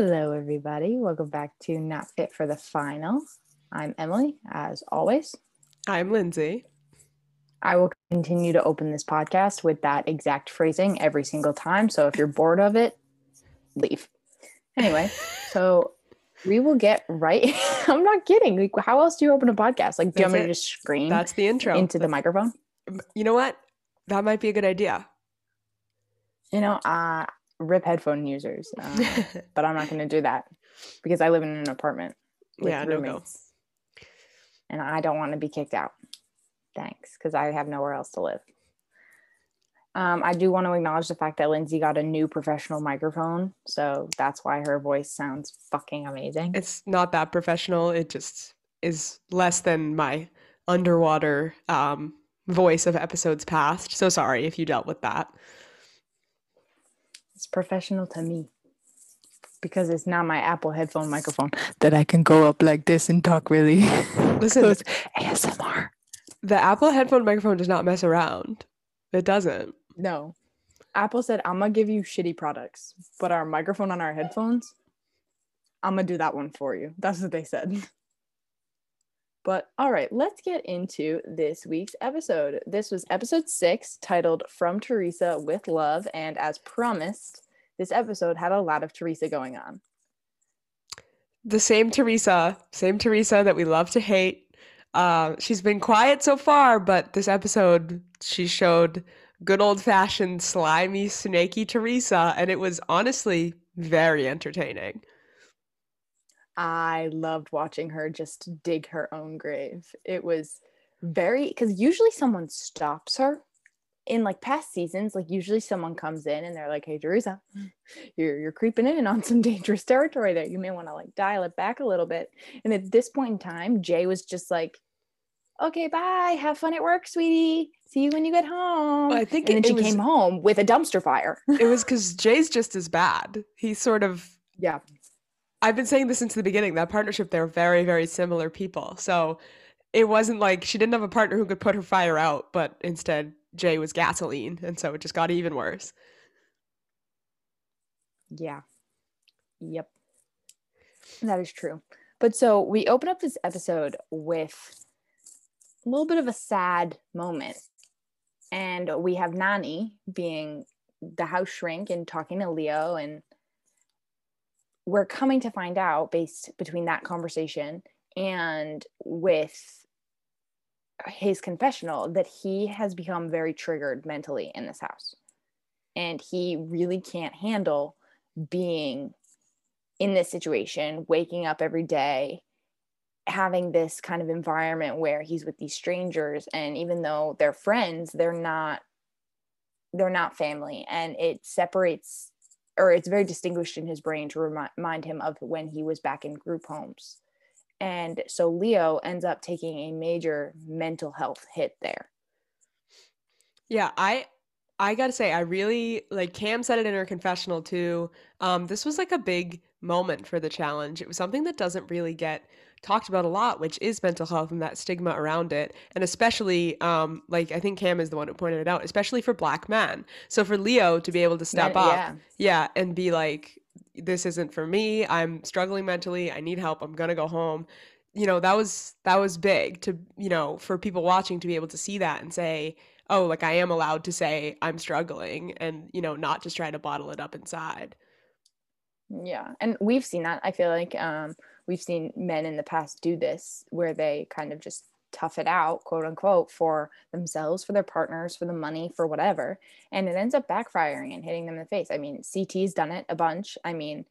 Hello, everybody. Welcome back to Not Fit for the Final. I'm Emily, as always. I'm Lindsay. I will continue to open this podcast with that exact phrasing every single time. So if you're bored of it, leave. Anyway, so we will get right. I'm not kidding. Like, how else do you open a podcast? Like, do you want me to just scream That's the intro. into the microphone? you know what? That might be a good idea. You know, uh, rip headphone users, uh, but I'm not going to do that because I live in an apartment with Yeah, no go. roommates, and I don't want to be kicked out. Thanks, because I have nowhere else to live. Um, I do want to acknowledge the fact that Lindsay got a new professional microphone, so that's why her voice sounds fucking amazing. It's not that professional. It just is less than my underwater um, voice of episodes past. So sorry if you dealt with that. It's professional to me because it's not my Apple headphone microphone that I can go up like this and talk really. Listen, so it's ASMR. the Apple headphone microphone does not mess around. It doesn't. No. Apple said, I'm going to give you shitty products, but our microphone on our headphones, I'm going to do that one for you. That's what they said. But all right, let's get into this week's episode. This was episode six, titled From Teresa with Love. And as promised, this episode had a lot of Teresa going on. The same Teresa, same Teresa that we love to hate. Uh, she's been quiet so far, but this episode she showed good old fashioned slimy, snaky Teresa, and it was honestly very entertaining. I loved watching her just dig her own grave. It was very because usually someone stops her in like past seasons. Like usually someone comes in and they're like, "Hey, Teresa, you're you're creeping in on some dangerous territory there. You may want to like dial it back a little bit." And at this point in time, Jay was just like, "Okay, bye. Have fun at work, sweetie. See you when you get home." I think and then it she was- came home with a dumpster fire. It was because Jay's just as bad. He's sort of yeah, I've been saying this since the beginning. That partnership, they're very, very similar people. So it wasn't like she didn't have a partner who could put her fire out, but instead Jay was gasoline, and so it just got even worse. Yeah. Yep. That is true. But so we open up this episode with a little bit of a sad moment. And we have Nany being the house shrink and talking to Leo. And we're coming to find out, based between that conversation and with his confessional, that he has become very triggered mentally in this house. And he really can't handle being in this situation, waking up every day, having this kind of environment where he's with these strangers and even though they're friends, they're not they're not family and it separates or it's very distinguished in his brain to remi- remind him of when he was back in group homes. And so Leo ends up taking a major mental health hit there. Yeah, I I gotta say, I really like Kam said it in her confessional too. Um, this was like a big moment for the challenge. It was something that doesn't really get talked about a lot, which is mental health and that stigma around it. And especially, um, like I think Kam is the one who pointed it out, especially for black men. So for Leo to be able to step Men- up, yeah. yeah, and be like, this isn't for me. I'm struggling mentally. I need help. I'm gonna go home. You know, that was that was big to, you know, for people watching to be able to see that and say, oh, like I am allowed to say I'm struggling and, you know, not just try to bottle it up inside. Yeah, and we've seen that. I feel like um, we've seen men in the past do this, where they kind of just tough it out, quote unquote, for themselves, for their partners, for the money, for whatever, and it ends up backfiring and hitting them in the face. I mean, CT's done it a bunch. I mean,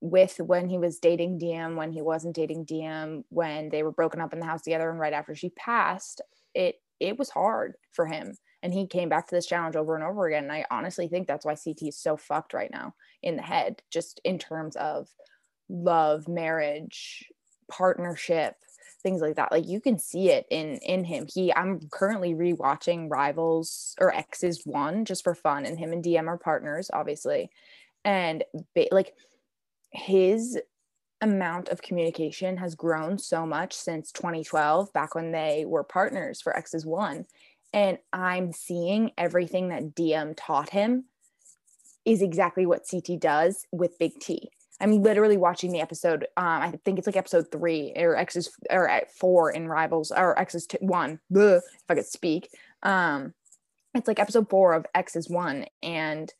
with when he was dating Diem, when he wasn't dating Diem, when they were broken up in the house together, and right after she passed, it it was hard for him. And he came back to this challenge over and over again. And I honestly think that's why CT is so fucked right now in the head, just in terms of love, marriage, partnership, things like that. Like you can see it in in him. He I'm currently rewatching Rivals or X's one just for fun, and him and Diem are partners, obviously. And ba- like his amount of communication has grown so much since 2012, back when they were partners for X's one. And I'm seeing everything that Diem taught him is exactly what CT does with Big T. I'm literally watching the episode. Um, I think it's like episode three or X's or at four in Rivals or X's two, one. Bleh, if I could speak. Um, it's like episode four of X is one, and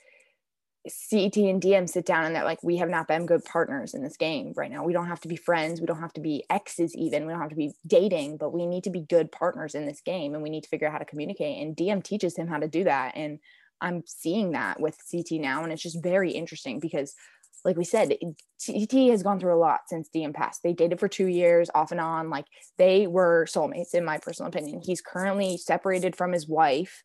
CT and Diem sit down and they're like, we have not been good partners in this game right now. We don't have to be friends. We don't have to be exes, even. We don't have to be dating, but we need to be good partners in this game and we need to figure out how to communicate. And Diem teaches him how to do that. And I'm seeing that with CT now. And it's just very interesting because, like we said, CT has gone through a lot since Diem passed. They dated for two years off and on. Like they were soulmates, in my personal opinion. He's currently separated from his wife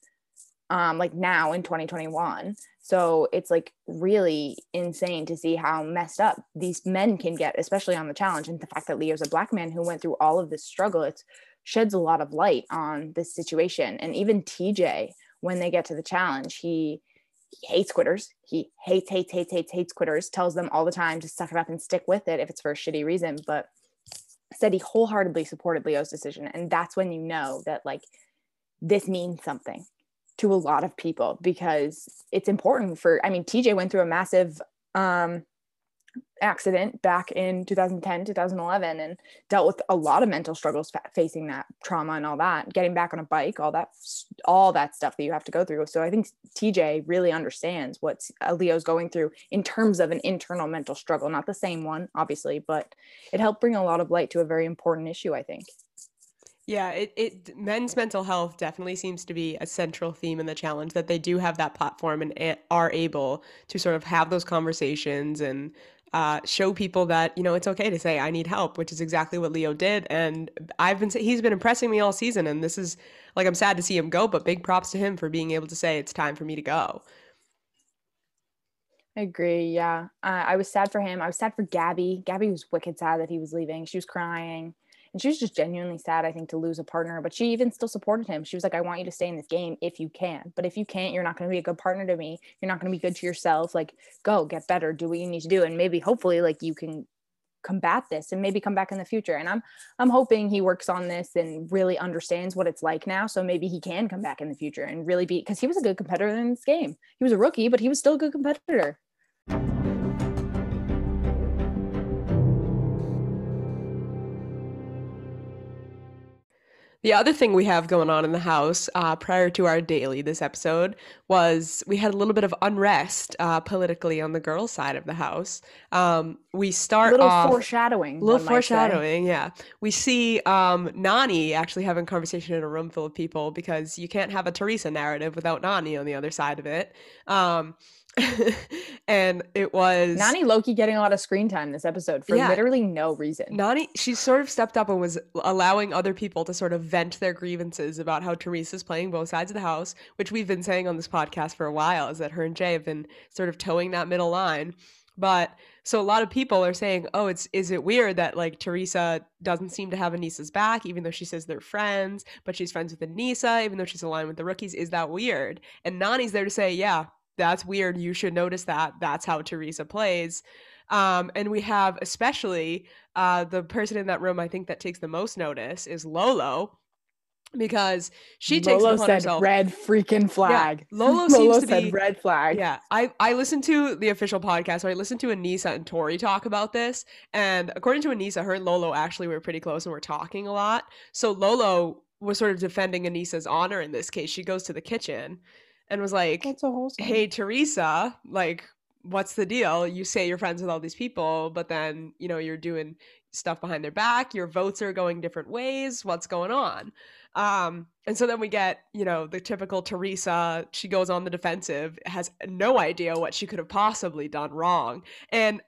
um, like now in 2021. So it's like really insane to see how messed up these men can get, especially on the challenge. And the fact that Leo's a black man who went through all of this struggle, it sheds a lot of light on this situation. And even TJ, when they get to the challenge, he, he hates quitters. He hates, hates, hates, hates, hates quitters, tells them all the time to suck it up and stick with it if it's for a shitty reason. But said he wholeheartedly supported Leo's decision. And that's when you know that like this means something to a lot of people because it's important for i mean tj went through a massive um, accident back in 2010 2011 and dealt with a lot of mental struggles fa- facing that trauma and all that getting back on a bike all that all that stuff that you have to go through. So i think tj really understands what uh, leo's going through in terms of an internal mental struggle not the same one obviously but it helped bring a lot of light to a very important issue i think. Yeah, it, it men's mental health definitely seems to be a central theme in the challenge that they do have that platform and are able to sort of have those conversations and uh, show people that you know it's okay to say I need help, which is exactly what Leo did. And I've been he's been impressing me all season, and this is like I'm sad to see him go, but big props to him for being able to say it's time for me to go. I agree. Yeah, uh, I was sad for him. I was sad for Gabby. Gabby was wicked sad that he was leaving. She was crying she was just genuinely sad i think to lose a partner but she even still supported him. She was like i want you to stay in this game if you can but if you can't you're not going to be a good partner to me. You're not going to be good to yourself. Like go get better do what you need to do and maybe hopefully like you can combat this and maybe come back in the future. And i'm i'm hoping he works on this and really understands what it's like now so maybe he can come back in the future and really be because he was a good competitor in this game. He was a rookie but he was still a good competitor The other thing we have going on in the house uh, prior to our daily this episode was we had a little bit of unrest uh, politically on the girls' side of the house. Um, we start a little off foreshadowing. little foreshadowing, yeah. We see um, Nany actually having conversation in a room full of people because you can't have a Teresa narrative without Nany on the other side of it. Um, and it was Nany Loki getting a lot of screen time this episode for yeah, literally no reason. Nany, she sort of stepped up and was allowing other people to sort of vent their grievances about how Teresa's playing both sides of the house, which we've been saying on this podcast for a while, is that her and Jay have been sort of towing that middle line. But so a lot of people are saying, "Oh, it's is it weird that like Teresa doesn't seem to have Aneesa's back, even though she says they're friends, but she's friends with Aneesa, even though she's aligned with the rookies? Is that weird?" And Nany's there to say, "Yeah, that's weird. You should notice that. That's how Teresa plays. Um, and we have especially uh, the person in that room I think that takes the most notice is Lolo because she takes Lolo said herself. red freaking flag. Yeah, Lolo, Lolo seems to said be red flag. Yeah, I I listened to the official podcast. So I listened to Aneesa and Tori talk about this, and according to Aneesa, her and Lolo actually were pretty close and were talking a lot. So Lolo was sort of defending Aneesa's honor in this case. She goes to the kitchen and was like, "Hey, Teresa, like, what's the deal? You say you're friends with all these people, but then you know you're doing stuff behind their back. Your votes are going different ways. What's going on?" Um, and so then we get, you know, the typical Teresa. She goes on the defensive, has no idea what she could have possibly done wrong, and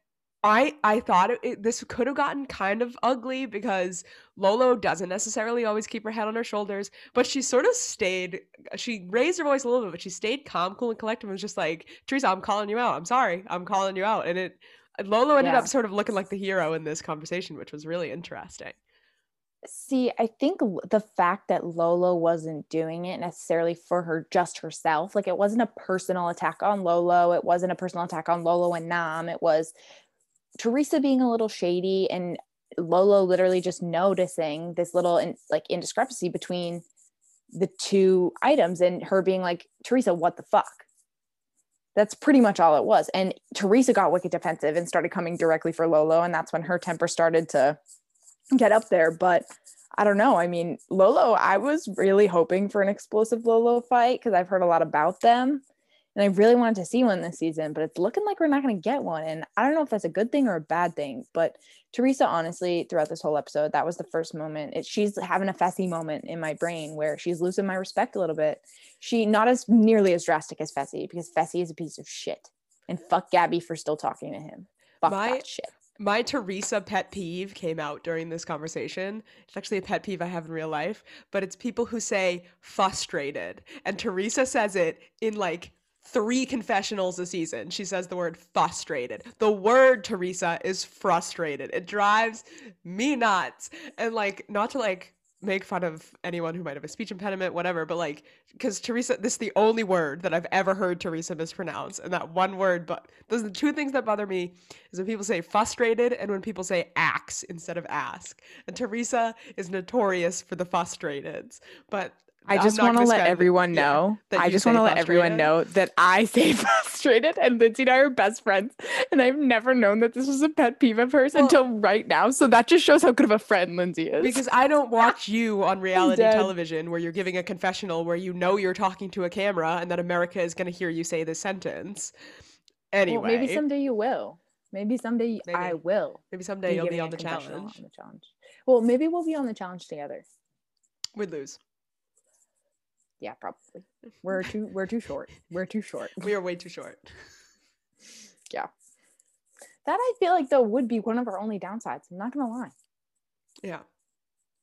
I I thought it, this could have gotten kind of ugly because Lolo doesn't necessarily always keep her head on her shoulders, but she sort of stayed. She raised her voice a little bit, but she stayed calm, cool, and collected. And was just like, Teresa, I'm calling you out. I'm sorry, I'm calling you out. And it Lolo ended yeah. up sort of looking like the hero in this conversation, which was really interesting. See, I think the fact that Lolo wasn't doing it necessarily for her just herself, like it wasn't a personal attack on Lolo, it wasn't a personal attack on Lolo and Nam, it was Teresa being a little shady and Lolo literally just noticing this little in, like indiscrepancy between the two items and her being like, Teresa, what the fuck? That's pretty much all it was. And Teresa got wicked defensive and started coming directly for Lolo. And that's when her temper started to get up there. But I don't know. I mean, Lolo, I was really hoping for an explosive Lolo fight because I've heard a lot about them. And I really wanted to see one this season, but it's looking like we're not going to get one. And I don't know if that's a good thing or a bad thing. But Teresa, honestly, throughout this whole episode, that was the first moment. It, she's having a Fessy moment in my brain where she's losing my respect a little bit. She not as nearly as drastic as Fessy because Fessy is a piece of shit. And fuck Gabby for still talking to him. Fuck My- that shit. My Teresa pet peeve came out during this conversation. It's actually a pet peeve I have in real life, but it's people who say frustrated. And Teresa says it in like three confessionals a season. She says the word frustrated. The word Teresa is frustrated. It drives me nuts. And like, not to like make fun of anyone who might have a speech impediment, whatever, but like, because Teresa, this is the only word that I've ever heard Teresa mispronounce. And that one word, but those are the two things that bother me is when people say frustrated and when people say axe instead of ask. And Teresa is notorious for the frustrateds. But I just want to let everyone know. that I just want to let everyone frustrated. know that I say frustrated, and Lindsay and I are best friends. And I've never known that this was a pet peeve of hers Well- until right now. So that just shows how good of a friend Lindsay is. Because I don't watch you on reality television where you're giving a confessional where you know you're talking to a camera and that America is going to hear you say this sentence. Anyway, Well, maybe someday you will. Maybe someday I will. maybe someday you'll be on the challenge. on the challenge. Well, maybe we'll be on the challenge together. We'd lose. Yeah, probably. We're too we're too short. We're too short. We are way too short. Yeah. That I feel like though would be one of our only downsides. I'm not gonna lie. Yeah.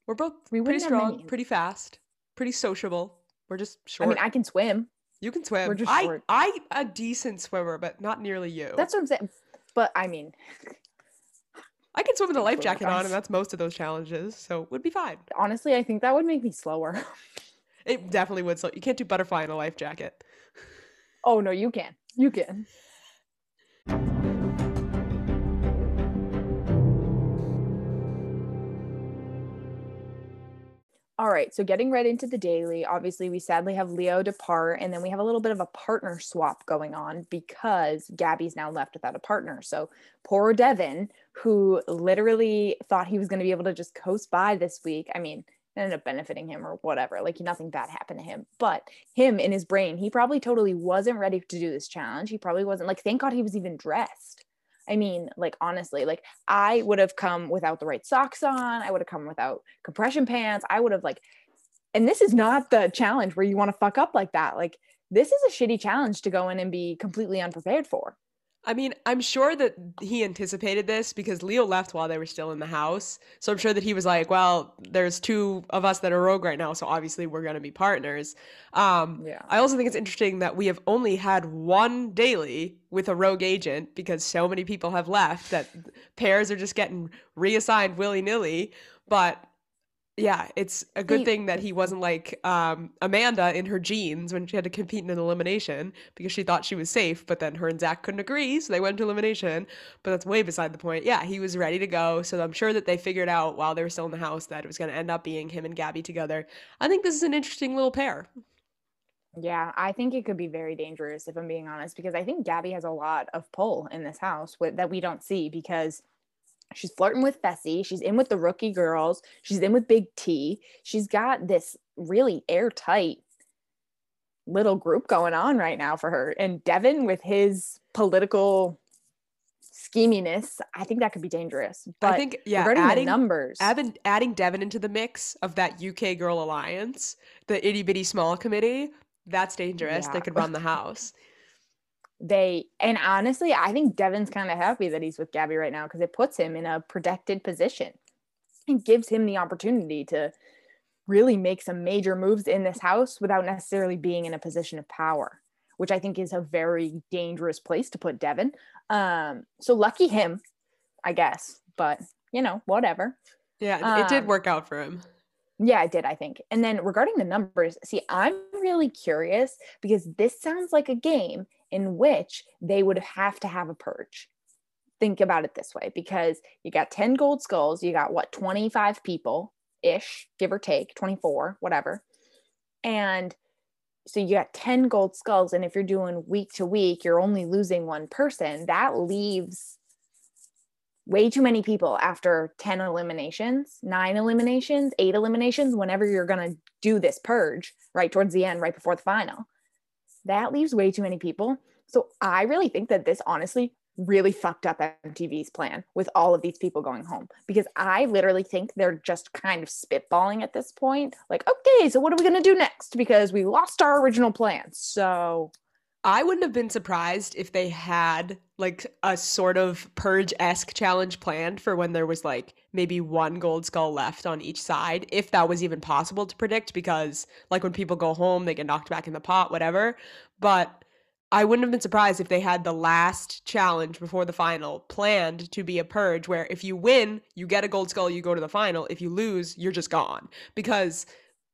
We're both We pretty strong, pretty fast, pretty sociable. We're just short. I mean, I can swim. you can swim. we're just I, short. I a decent swimmer, but not nearly you. That's what I'm saying. But I mean, I can swim with a life jacket on, and that's most of those challenges, so would be fine. honestly, I think that would make me slower. It definitely would. So you can't do butterfly in a life jacket. oh no, you can. You can. All right, so getting right into the daily, obviously we sadly have Leo depart, and then we have a little bit of a partner swap going on because Gabby's now left without a partner. So poor Devin, who literally thought he was going to be able to just coast by this week. I mean, ended up benefiting him or whatever. Like nothing bad happened to him, but him in his brain, he probably totally wasn't ready to do this challenge. He probably wasn't like, thank God he was even dressed. I mean, like honestly, like I would have come without the right socks on. I would have come without compression pants. I would have like, and this is not the challenge where you want to fuck up like that. Like this is a shitty challenge to go in and be completely unprepared for. I mean, I'm sure that he anticipated this because Leo left while they were still in the house. So I'm sure that he was like, well, there's two of us that are rogue right now, so obviously we're going to be partners. Um, Yeah. I also think it's interesting that we have only had one daily with a rogue agent because so many people have left that pairs are just getting reassigned willy nilly. But yeah, it's a good thing that he wasn't like um, Amanda in her jeans when she had to compete in an elimination because she thought she was safe, but then her and Zach couldn't agree, so they went to elimination. But that's way beside the point. Yeah, he was ready to go, so I'm sure that they figured out while they were still in the house that it was going to end up being him and Gabby together. I think this is an interesting little pair. Yeah, I think it could be very dangerous if I'm being honest, because I think Gabby has a lot of pull in this house with, that we don't see because she's flirting with Fessy, she's in with the rookie girls, she's in with Big T, she's got this really airtight little group going on right now for her. And Devin with his political scheminess, I think that could be dangerous. But I think yeah, adding numbers, adding, adding Devin into the mix of that UK Girl Alliance, the itty bitty small committee, that's dangerous. They could run the house. they and honestly i think devin's kind of happy that he's with gabby right now because it puts him in a protected position and gives him the opportunity to really make some major moves in this house without necessarily being in a position of power which i think is a very dangerous place to put devin um so lucky him i guess but you know whatever Yeah, it did Um, work out for him. yeah, it did, I think. And then regarding the numbers, see, I'm really curious because this sounds like a game in which they would have to have a purge. Think about it this way because you got 10 gold skulls, you got what, 25 people ish, give or take, 24, whatever. And so you got 10 gold skulls and if you're doing week to week you're only losing one person that leaves way too many people after 10 eliminations 9 eliminations 8 eliminations whenever you're going to do this purge right towards the end right before the final that leaves way too many people so i really think that this honestly really fucked up MTV's plan with all of these people going home because I literally think they're just kind of spitballing at this point. Like, okay, so what are we going to do next? Because we lost our original plan. So I wouldn't have been surprised if they had like a sort of purge esque challenge planned for when there was like maybe one gold skull left on each side, if that was even possible to predict. Because like when people go home, they get knocked back in the pot, whatever. But I wouldn't have been surprised if they had the last challenge before the final planned to be a purge where if you win, you get a gold skull, you go to the final. If you lose, you're just gone. Because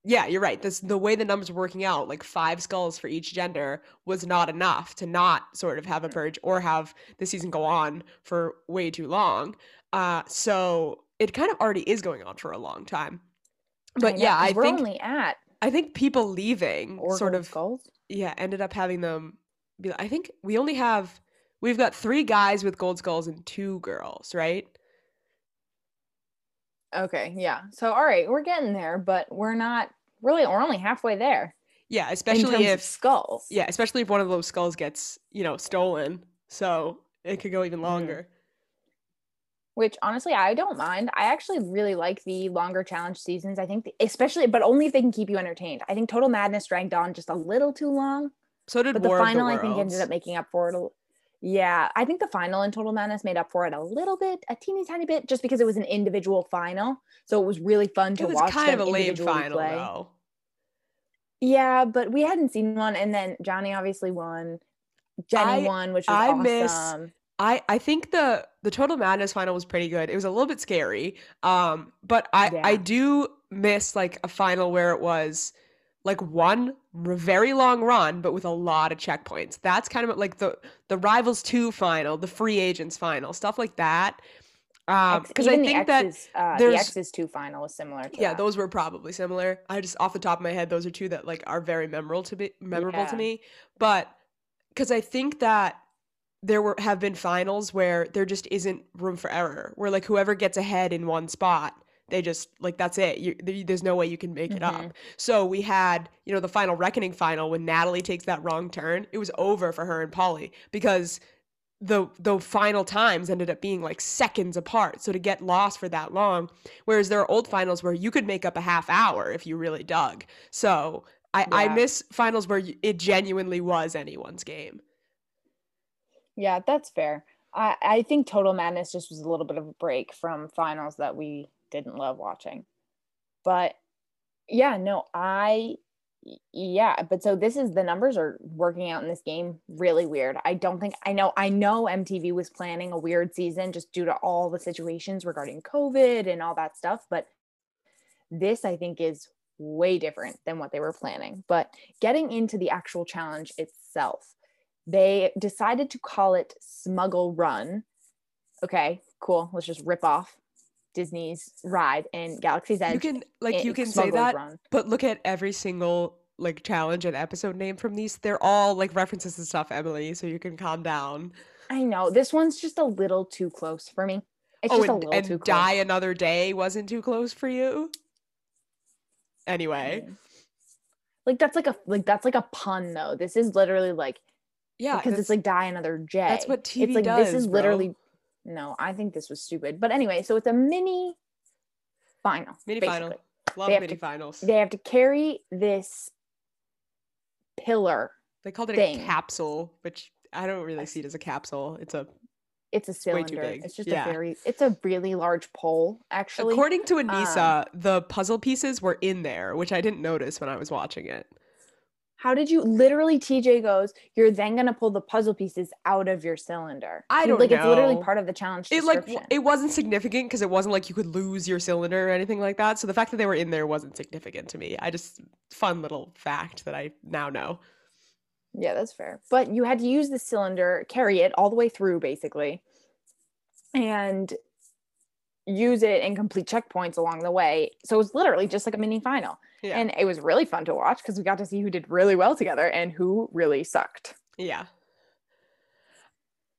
yeah, you're right. This the way the numbers were working out, like five skulls for each gender was not enough to not sort of have a purge or have the season go on for way too long. Uh so it kind of already is going on for a long time. But know, yeah, I we're think only at I think people leaving four sort of skulls. yeah, ended up having them be I think we only have we've got 3 guys with gold skulls and 2 girls, right? Okay, yeah. So all right, we're getting there, but we're not really. We're only halfway there Yeah, especially if skulls. yeah, especially if one of those skulls gets, you know, stolen. So, it could go even Mhm. longer. which honestly I don't mind. I actually really like the longer challenge seasons. I think, the, especially, but only if they can keep you entertained. I think Total Madness dragged on just a little too long, So did but the War of final the I think ended up making up for it. Yeah, I think the final in Total Madness made up for it a little bit, a teeny tiny bit, just because it was an individual final. So it was really fun to It was watch kind of a lame final play. though. Yeah, but we hadn't seen one, and then Johnny obviously won. Jenny I- won, which was I awesome. miss- I I think the the Total Madness final was pretty good. It was a little bit scary. Um but I I do miss like a final where it was like one very long run but with a lot of checkpoints. That's kind of like the the Rivals 2 final, the Free Agents final, stuff like that. Um cuz I think the that X's, uh, the X's two final was similar. To yeah, that. those were probably similar. I just off the top of my head, those are two that like are very memorable to be memorable to me. But because I think that there were have been finals where there just isn't room for error, where like whoever gets ahead in one spot, they just like that's it. You, there's no way you can make it up. Mhm. So we had you know the final reckoning final when Natalie takes that wrong turn, it was over for her and Polly because the the final times ended up being like seconds apart. So to get lost for that long, whereas there are old finals where you could make up a half hour if you really dug. So I, I miss finals where it genuinely was anyone's game. Yeah, that's fair. I, I think Total Madness just was a little bit of a break from finals that we didn't love watching. But yeah, no, I yeah, but so this is the numbers are working out in this game really weird. I don't think I know I know MTV was planning a weird season just due to all the situations regarding COVID and all that stuff, but this I think is way different than what they were planning. But getting into the actual challenge itself, they decided to call it Smuggle Run. Okay, cool. Let's just rip off Disney's ride in Galaxy's Edge. You can like you can say that, Run. but look at every single like challenge and episode name from these. They're all like references and stuff, Emily, so you can calm down. I know this one's just a little too close for me. It's oh, just a and, little and too close. die another day wasn't too close for you. Anyway. Like that's like a like that's like a pun though. This is literally like yeah, because it's like die another J. that's what TV it's like does. this is bro. literally no, I think this was stupid. But anyway, so it's a mini final. mini basically. final. Love They mini to- finals. They have to carry this pillar. They called it thing. a capsule, which I don't really see it as a capsule. It's a It's a cylinder. It's just Yeah. a very it's a really large pole, actually. according to um, Aneesa, the puzzle pieces were in there, which I didn't notice when I was watching it. How did you literally TJ goes, you're then gonna pull the puzzle pieces out of your cylinder. I don't know. like it's literally part of the challenge It like it wasn't significant because it wasn't like you could lose your cylinder or anything like that. So the fact that they were in there wasn't significant to me. I just fun little fact that I now know. Yeah, that's fair. But you had to use the cylinder, carry it all the way through, basically. And use it and complete checkpoints along the way. So it was literally just like a mini final. Yeah. And it was really fun to watch because we got to see who did really well together and who really sucked. Yeah.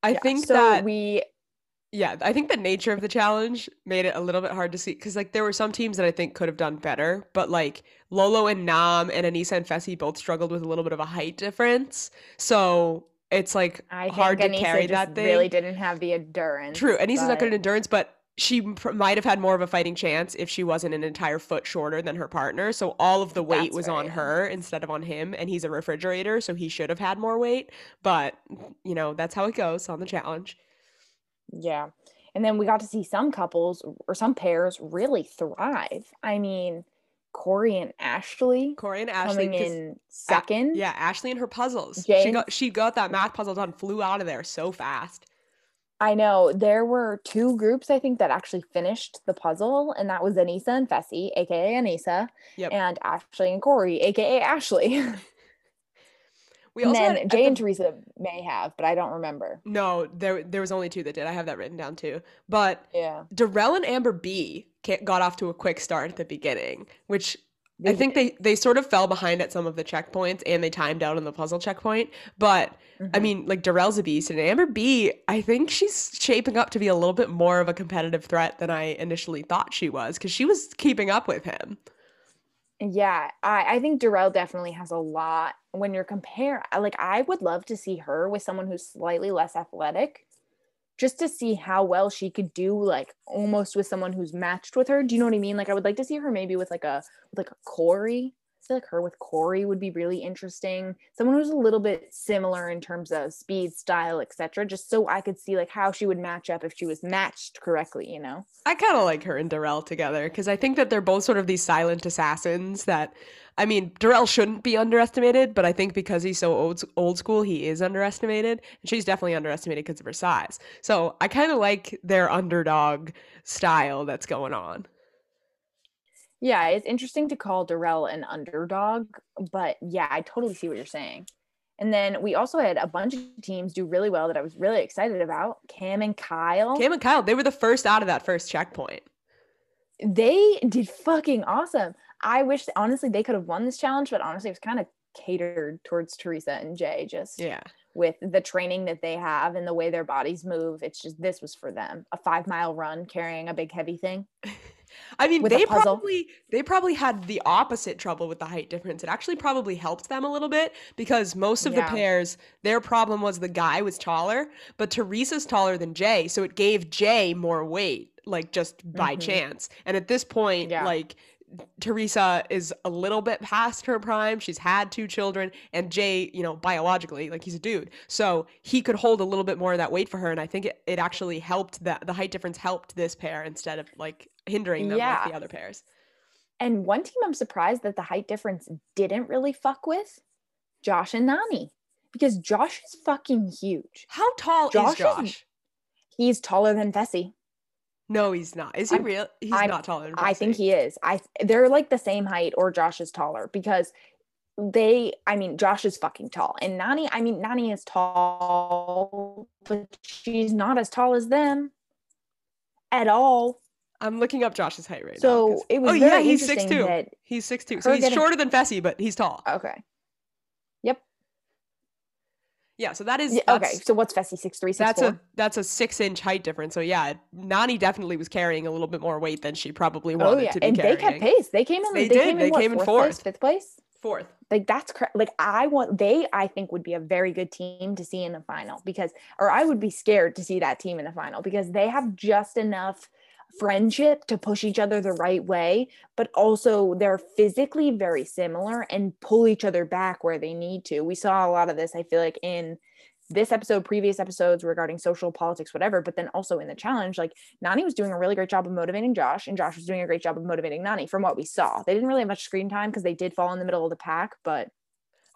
I Yeah, think so that we yeah, I think the nature of the challenge made it a little bit hard to see because like there were some teams that I think could have done better, but like Lolo and Nam and Aneesa and Fessy both struggled with a little bit of a height difference. So it's like I hard to Aneesa carry that thing. really didn't have the endurance. True. Aneesa's not good at endurance, but she pr- might have had more of a fighting chance if she wasn't an entire foot shorter than her partner. So all of the weight That's was fair, on her instead of on him, and he's a refrigerator, so he should have had more weight. But you know that's how it goes on the challenge. Yeah. And then we got to see some couples or some pairs really thrive. I mean, Corey and Ashley Corey and Ashley, coming in second. yeah, Ashley and her puzzles. She got she got that math puzzle done, flew out of there so fast. I know there were two groups I think that actually finished the puzzle, and that was Aneesa and Fessy, aka Aneesa, Yep. and Ashley and Corey, aka Ashley. We also then had, Jay the- and Teresa may have, but I don't remember. no, there there was only two that did. I have that written down too. But Yeah. Darrell and Amber B got off to a quick start at the beginning, which I think they they sort of fell behind at some of the checkpoints and they timed out on the puzzle checkpoint. But I Mhm. mean, like Darrell's a beast and Amber B, I think she's shaping up to be a little bit more of a competitive threat than I initially thought she was because she was keeping up with him. Yeah, I, I think Darrell definitely has a lot when you're compare like I would love to see her with someone who's slightly less athletic just to see how well she could do like almost with someone who's matched with her. Do you know what I mean? Like I would like to see her maybe with like a like a Corey. Feel like her with Corey would be really interesting. Someone who's a little bit similar in terms of speed, style, etc. Just so I could see like how she would match up if she was matched correctly, you know? I kind of like her and Darrell together because I think that they're both sort of these silent assassins that, I mean, Darrell shouldn't be underestimated, but I think because he's so old, old school, he is underestimated. And she's definitely underestimated because of her size. So I kind of like their underdog style that's going on. Yeah, it's interesting to call Darrell an underdog, but yeah, I totally see what you're saying. And then we also had a bunch of teams do really well that I was really excited about. Kam and Kyle. Kam and Kyle, they were the first out of that first checkpoint. they did fucking awesome. I wish honestly they could have won this challenge, but honestly it was kind of catered towards Teresa and Jay just Yeah. with the training that they have and the way their bodies move. It's just this was for them. A 5 mile run carrying a big heavy thing. I mean, they probably they probably had the opposite trouble with the height difference. It actually probably helped them a little bit because most of Yeah. the pairs, their problem was the guy was taller, but Teresa's taller than Jay, so it gave Jay more weight, like just by Mhm. chance. And at this point, Yeah. like Teresa is a little bit past her prime. She's had two children, and Jay, you know, biologically, like he's a dude, so he could hold a little bit more of that weight for her. And I think it, it actually helped that the height difference helped this pair instead of like hindering them Yeah. like the other pairs. And one team I'm surprised that the height difference didn't really fuck with Josh and Nany because Josh is fucking huge. How tall Josh is is- Josh? He's taller than Fessy. No, he's not. Is he I'm- real? He's I'm- not taller than I think he is. I they're like the same height or Josh is taller because they I mean Josh is fucking tall and Nany I mean Nany is tall but she's not as tall as them at all. I'm looking up Josh's height right now. So it was oh yeah, he's six two. He's six two. So he's getting- shorter than Fessy, but he's tall. okay. Yeah, so that is Yeah, okay. So what's Fessy? Six three, six that's four? a that's a six inch height difference. So yeah, Nany definitely was carrying a little bit more weight than she probably Oh wanted yeah, to be and carrying. they kept pace. They came in. They They, did. came They what, came in fourth, fourth. place, fifth place. Fourth. Like that's cra- like I want. They I think would be a very good team to see in the final because, or I would be scared to see that team in the final because they have just enough friendship to push each other the right way, but also they're physically very similar and pull each other back where they need to. We saw a lot of this. I feel like in this episode, previous episodes regarding social politics, whatever, but then also in the challenge, like Nany was doing a really great job of motivating Josh, and Josh was doing a great job of motivating Nany from what we saw. They didn't really have much screen time because they did fall in the middle of the pack, but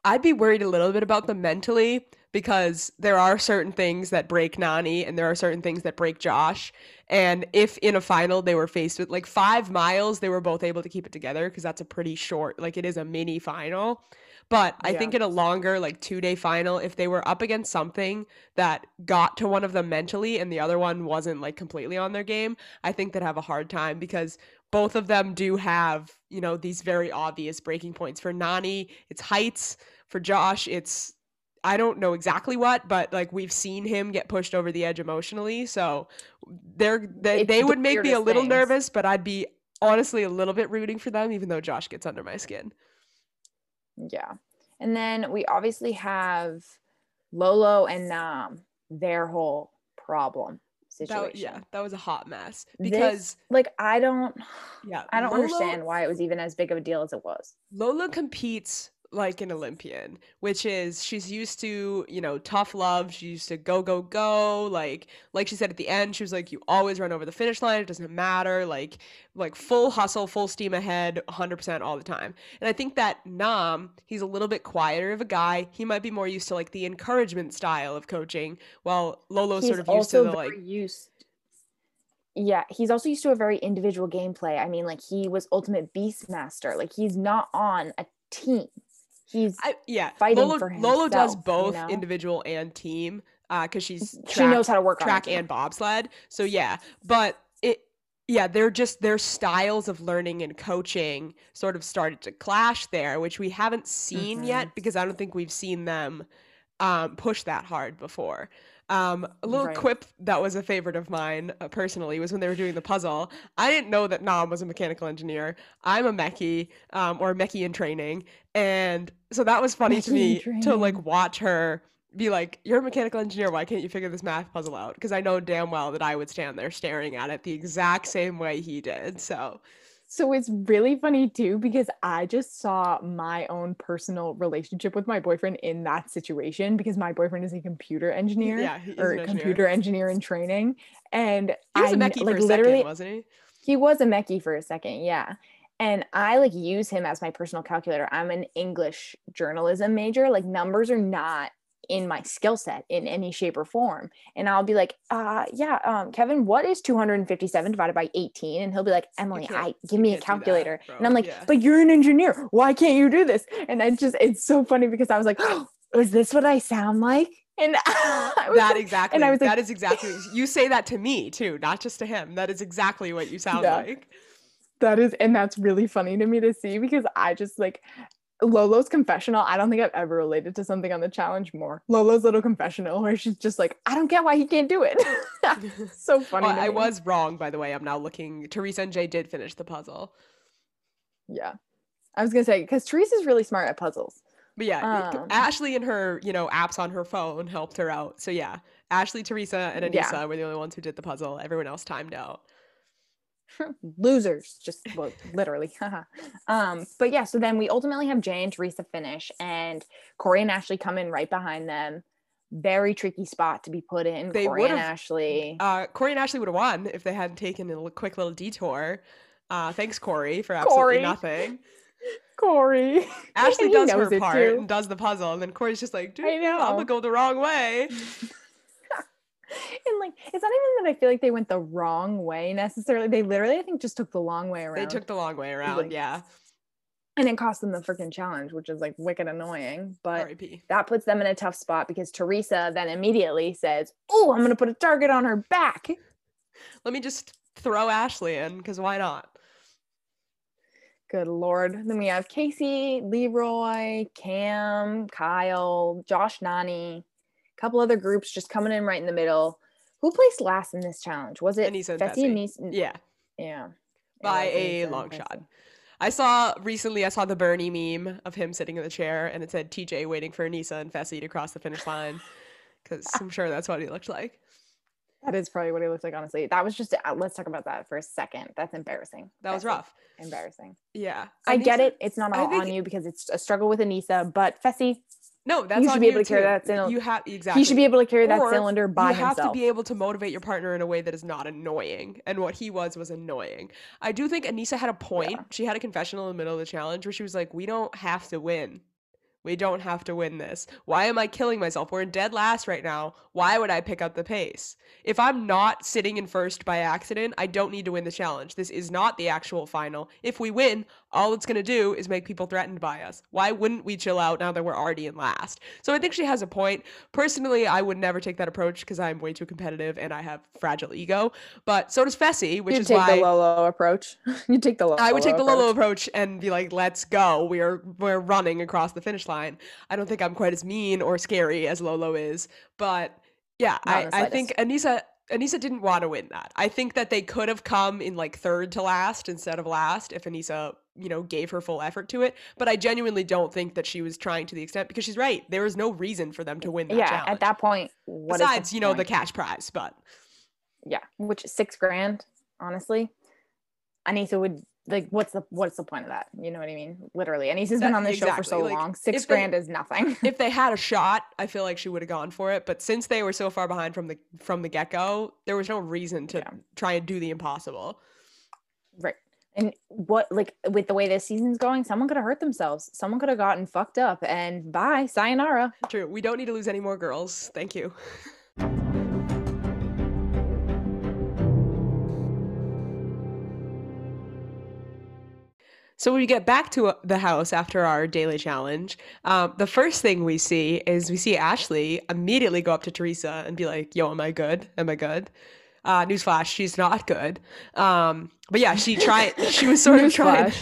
I'd be worried a little bit about them mentally because there are certain things that break Nany and there are certain things that break Josh. And if in a final they were faced with like five miles, they were both able to keep it together because that's a pretty short, like it is a mini final. But I Yeah. think in a longer, like two day final, if they were up against something that got to one of them mentally and the other one wasn't like completely on their game, I think they'd have a hard time because both of them do have, you know, these very obvious breaking points. For Nany, it's heights. For Josh, it's I don't know exactly what, but like we've seen him get pushed over the edge emotionally. So they're they, It's they the would make me a little things. nervous, but I'd be honestly a little bit rooting for them, even though Josh gets under my skin. Yeah. And then we obviously have Lolo and Nam, their whole problem That, situation. yeah, that was a hot mess This- because like I don't yeah, I don't understand why it was even as big of a deal as it was. Lola competes like an Olympian, which is she's used to, you know, tough love. She used to go, go, go. Like, like she said at the end, she was like, you always run over the finish line. It doesn't matter. Like, like full hustle, full steam ahead, 100% all the time. And I think that Nam, he's a little bit quieter of a guy. He might be more used to like the encouragement style of coaching, while Lolo's he's sort of used to the like, used yeah he's also used to a very individual gameplay i mean like he was ultimate beastmaster like he's not on a team he's I, yeah, fighting Lolo, for Lolo does himself, you both know? individual and team because she's she knows how to work track and bobsled. So yeah, but it yeah, they're just their styles of learning and coaching sort of started to clash there, which we haven't seen Mhm. yet because I don't think we've seen them um, push that hard before. Um, a little Right. quip that was a favorite of mine uh, personally was when they were doing the puzzle. I didn't know that Nam was a mechanical engineer. I'm a mechie um, or mechie in training, and so that was funny to Mechie in me to like watch her be like, "You're a mechanical engineer. Why can't you figure this math puzzle out?" Because I know damn well that I would stand there staring at it the exact same way he did. So So it's really funny too because I just saw my own personal relationship with my boyfriend in that situation because my boyfriend is a computer engineer yeah, or engineer. computer engineer in training, and He was I a mechie like for a literally second, wasn't he? he was a mechie for a second, yeah. And I like use him as my personal calculator. I'm an English journalism major. Like numbers are not in my skill set in any shape or form. And I'll be like, uh yeah, um, Kevin, what is 257 divided by 18? And he'll be like, Emily, I give me a can't that, calculator. and I'm like, Yeah. but you're an engineer. Why can't you do this? And I just it's so funny because I was like, oh, is this what I sound like? And I That like- exactly. was like- that is exactly. You say that to me too, not just to him. That is exactly what you sound Yeah. like. That is, and that's really funny to me to see because I just like Lolo's confessional. I don't think I've ever related to something on the challenge more. Lolo's little confessional where she's just like, I don't get why he can't do it. so funny. Well, I was wrong, by the way. I'm now looking. Teresa and Jay did finish the puzzle, Yeah. I was gonna say because Teresa's really smart at puzzles. but yeah, Um. Ashley and her, you know, apps on her phone helped her out. So yeah, Ashley, Teresa, and Yeah. Aneesa were the only ones who did the puzzle. Everyone else timed out. Losers, just well, literally. um, but yeah, so then we ultimately have Jay and Teresa finish, and Corey and Ashley come in right behind them. Very tricky spot to be put in. They Corey and Ashley. Uh, Corey and Ashley would have won if they hadn't taken a quick little detour. Uh, thanks, Corey, for absolutely Corey. nothing. Corey. Ashley does her part and does the puzzle, and then Corey's just like, dude, I know. I'm gonna go the wrong way. And like it's not even that I feel like they went the wrong way necessarily. They literally, I think, just took the long way around. They took the long way around. Like, yeah. and it cost them the freaking challenge, which is like wicked annoying. But R.I.P. that puts them in a tough spot because Teresa then immediately says, "Oh, I'm gonna put a target on her back." Let me just throw Ashley in because why not? Good lord. Then we have Kaycee, Leroy, Kam, Kyle, Josh Nani, a couple other groups just coming in right in the middle. Who placed last in this challenge? Was it Aneesa and Fessy. Neeson? Yeah, Yeah. By a Aneesa long shot. I saw recently. I saw the Bernie meme of him sitting in the chair, and it said TJ waiting for Aneesa and Fessy to cross the finish line, because I'm sure that's what he looked like. That is probably what he looks like, honestly. That was just, uh, let's talk about that for a second. That's embarrassing. That was Fessy. rough. Embarrassing. Yeah, I get it. It's not all think- on you because it's a struggle with Aneesa, but Fessy, No, that's should on be able you to carry too. that cylinder- You have exactly. he should be able to carry that cylinder by himself. you have himself. to be able to motivate your partner in a way that is not annoying. And what he was was annoying. I do think Aneesa had a point. Yeah. She had a confessional in the middle of the challenge where she was like, "We don't have to win. We don't have to win this. Why am I killing myself? We're in dead last right now. Why would I pick up the pace? If I'm not sitting in first by accident, I don't need to win the challenge. This is not the actual final. If we win, all it's going to do is make people threatened by us. Why wouldn't we chill out now that we're already in last? So I think she has a point. Personally, I would never take that approach because I'm way too competitive and I have fragile ego. But so does Fessy, which is why you is take why the Lolo approach. you take the Lolo. I would take the approach. Lolo approach and be like, "Let's go. We're we're running across the finish line." I don't think I'm quite as mean or scary as Lolo is, but yeah, Not I, I think Aneesa Aneesa didn't want to win that. I think that they could have come in like third to last instead of last if Aneesa, you know, gave her full effort to it. But I genuinely don't think that she was trying to the extent because she's right. There was no reason for them to win that Yeah, challenge. at that point, what is the Besides, you know, the cash prize, but yeah, which is six grand, honestly. Aneesa would like what's the what's the point of that? You know what I mean? Literally. Aneesa's That- been on the show for so like, long. Six if they- grand is nothing. if they had a shot, I feel like she would have gone for it. But since they were so far behind from the from the get go, there was no reason to Yeah. try and do the impossible. right. And what like with the way this season's going, someone could have hurt themselves. Someone could have gotten fucked up and bye, sayonara. True. We don't need to lose any more girls. Thank you. So when we get back to uh, the house after our daily challenge, um, the first thing we see is we see Ashley immediately go up to Teresa and be like, "Yo, am I good? Am I good?" Uh, newsflash: she's not good. Um, but yeah, she tried. She was sort of trying.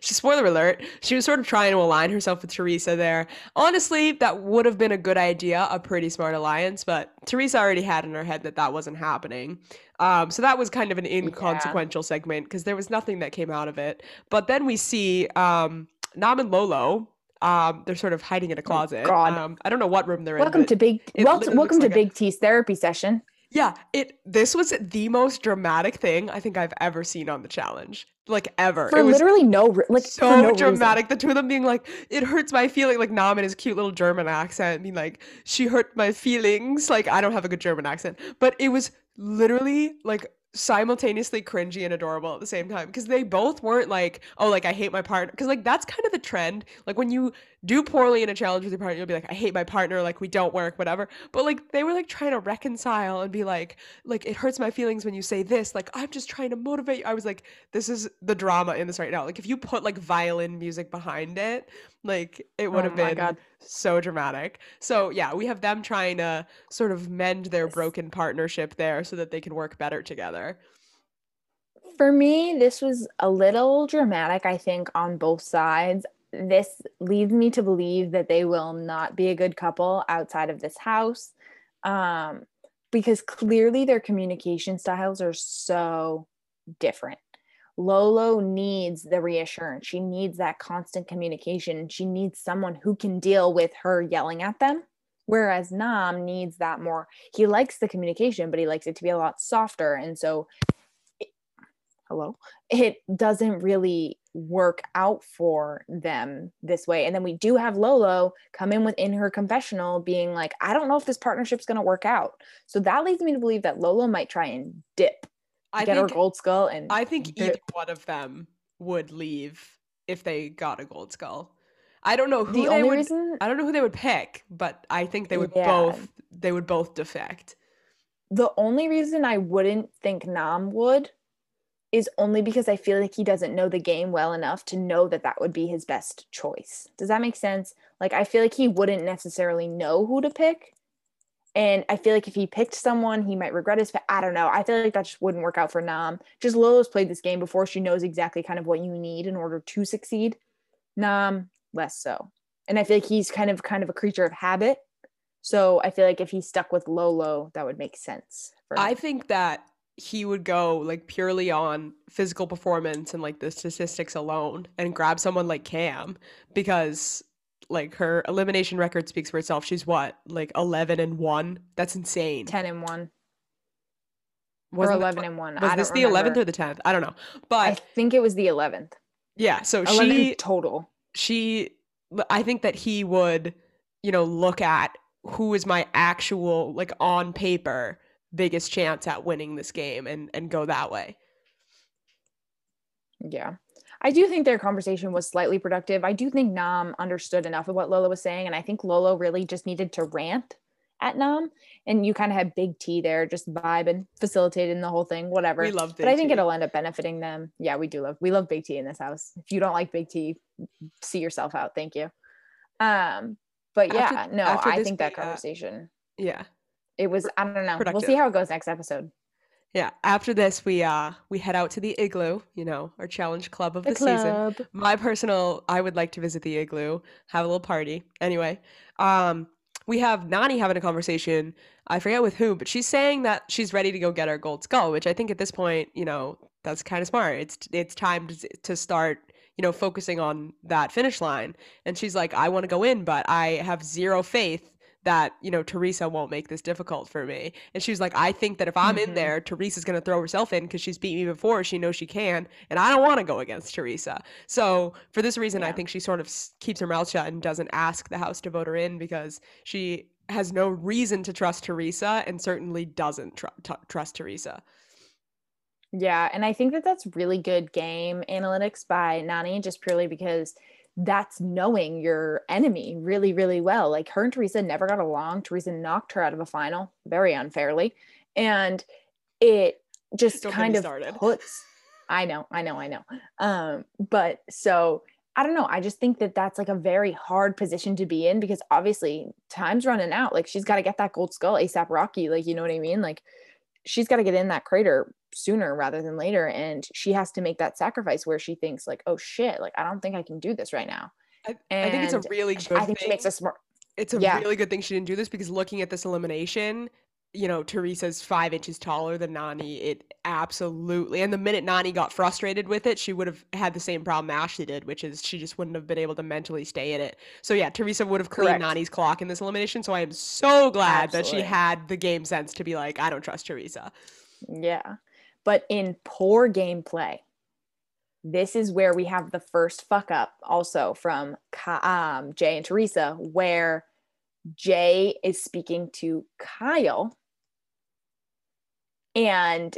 She spoiler alert. She was sort of trying to align herself with Teresa there. Honestly, that would have been a good idea, a pretty smart alliance. But Teresa already had in her head that that wasn't happening. Um, so that was kind of an inconsequential segment because there was nothing that came out of it. But then we see um, Nam and Lolo. Um, they're sort of hiding in a closet. Oh, God. Um, I don't know what room they're Welcome in. to Big it well, literally welcome to Big T's therapy session. yeah, it. This was the most dramatic thing I think I've ever seen on the challenge, like ever. For it was literally no like so no reason. dramatic. The two of them being like, "It hurts my feeling," like Nam in his cute little German accent, being like, "She hurt my feelings." Like I don't have a good German accent, but it was literally like simultaneously cringy and adorable at the same time because they both weren't like, "Oh, like I hate my partner," because like that's kind of the trend. Like when you do poorly in a challenge with your partner, you'll be like, "I hate my partner," like we don't work, whatever. But like they were like trying to reconcile and be like, "Like it hurts my feelings when you say this." Like I'm just trying to motivate you. I was like, this is the drama in this right now. Like if you put like violin music behind it, like it would Oh have been God. so dramatic. So yeah, we have them trying to sort of mend their broken partnership there so that they can work better together. For me, this was a little dramatic, I think, on both sides. This leads me to believe that they will not be a good couple outside of this house um, because clearly their communication styles are so different. Lolo needs the reassurance. She needs that constant communication. She needs someone who can deal with her yelling at them. Whereas Nam needs that more. He likes the communication, but he likes it to be a lot softer. And so hello it doesn't really work out for them this way and then we do have lolo come in within her confessional being like i don't know if this partnership's going to work out so that leads me to believe that lolo might try and dip I get think her gold skull and I think the- either one of them would leave if they got a gold skull. I don't know who the they only would reason I don't know who they would pick, but I think they would Yeah. both they would both defect. the only reason i wouldn't think nam would is only because i feel like he doesn't know the game well enough to know that that would be his best choice. Does that make sense? Like i feel like he wouldn't necessarily know who to pick. And i feel like if he picked someone he might regret his pick. i don't know. I feel like that just wouldn't work out for nam. Just lolo's played this game before. She knows exactly kind of what you need in order to succeed. Nam less so. And i feel like he's kind of kind of a creature of habit. So i feel like if he stuck with lolo that would make sense for I think that he would go like purely on physical performance and like the statistics alone and grab someone like Kam because like her elimination record speaks for itself. She's what, like 11 and 1? That's insane. 10 and 1 or Wasn't that- 11 and 1 Was this don't the 11th or the 10th? I don't know. But I think it was the 11th yeah, so 11 she total she I think that he would, you know, look at who is my actual like on paper biggest chance at winning this game and and go that way. yeah I do think their conversation was slightly productive. I do think Nam understood enough of what Lolo was saying, and I think Lolo really just needed to rant at Nam, and you kind of had Big T there, just vibing, facilitating the whole thing, whatever. We love Big but I think T. it'll end up benefiting them. Yeah, we do love we love Big T in this house. If you don't like Big T, see yourself out. Thank you. Um, but yeah, After- no, after I think that uh, conversation Yeah. It was. I don't know. We'll see how it goes next episode. Yeah. After this, we uh we head out to the igloo, you know, our challenge club of the, The season. My personal, I would like to visit the igloo, have a little party. Anyway, um, we have Nany having a conversation. I forget with who, but she's saying that she's ready to go get her gold skull, which I think at this point, you know, that's kind of smart. It's it's time to to start, you know, focusing on that finish line. And she's like, I want to go in, but I have zero faith that you know Teresa won't make this difficult for me. And she was like, I think that if I'm in Mhm. there, Teresa's gonna throw herself in because she's beat me before. She knows she can, and I don't want to go against Teresa. So for this reason, I think she sort of keeps her mouth shut and doesn't ask the house to vote her in because she has no reason to trust Teresa and certainly doesn't tr- t- trust Teresa. Yeah, and I think that that's really good game analytics by Nany, just purely because that's knowing your enemy really, really well. Like her and Teresa never got along. Teresa knocked her out of a final very unfairly, and it just Don't kind of started. puts. I know, I know, I know. Um, but so I don't know. I just think that that's like a very hard position to be in because obviously time's running out. Like she's got to get that gold skull ASAP Rocky. Like you know what I mean? Like she's got to get in that crater sooner rather than later and she has to make that sacrifice where she thinks like oh shit like i don't think i can do this right now I, I think it's a really good i think she makes a smart it's a yeah. really good thing she didn't do this because looking at this elimination, you know, Teresa's five inches taller than Nany. It absolutely, and the minute Nany got frustrated with it, she would have had the same problem Ashley did, which is she just wouldn't have been able to mentally stay in it. So yeah, Teresa would have cleaned Correct. Nany's clock in this elimination. So I am so glad that she had the game sense to be like, I don't trust Teresa. yeah but in poor gameplay this is where we have the first fuck up also from Ka- um, jay and teresa where jay is speaking to kyle and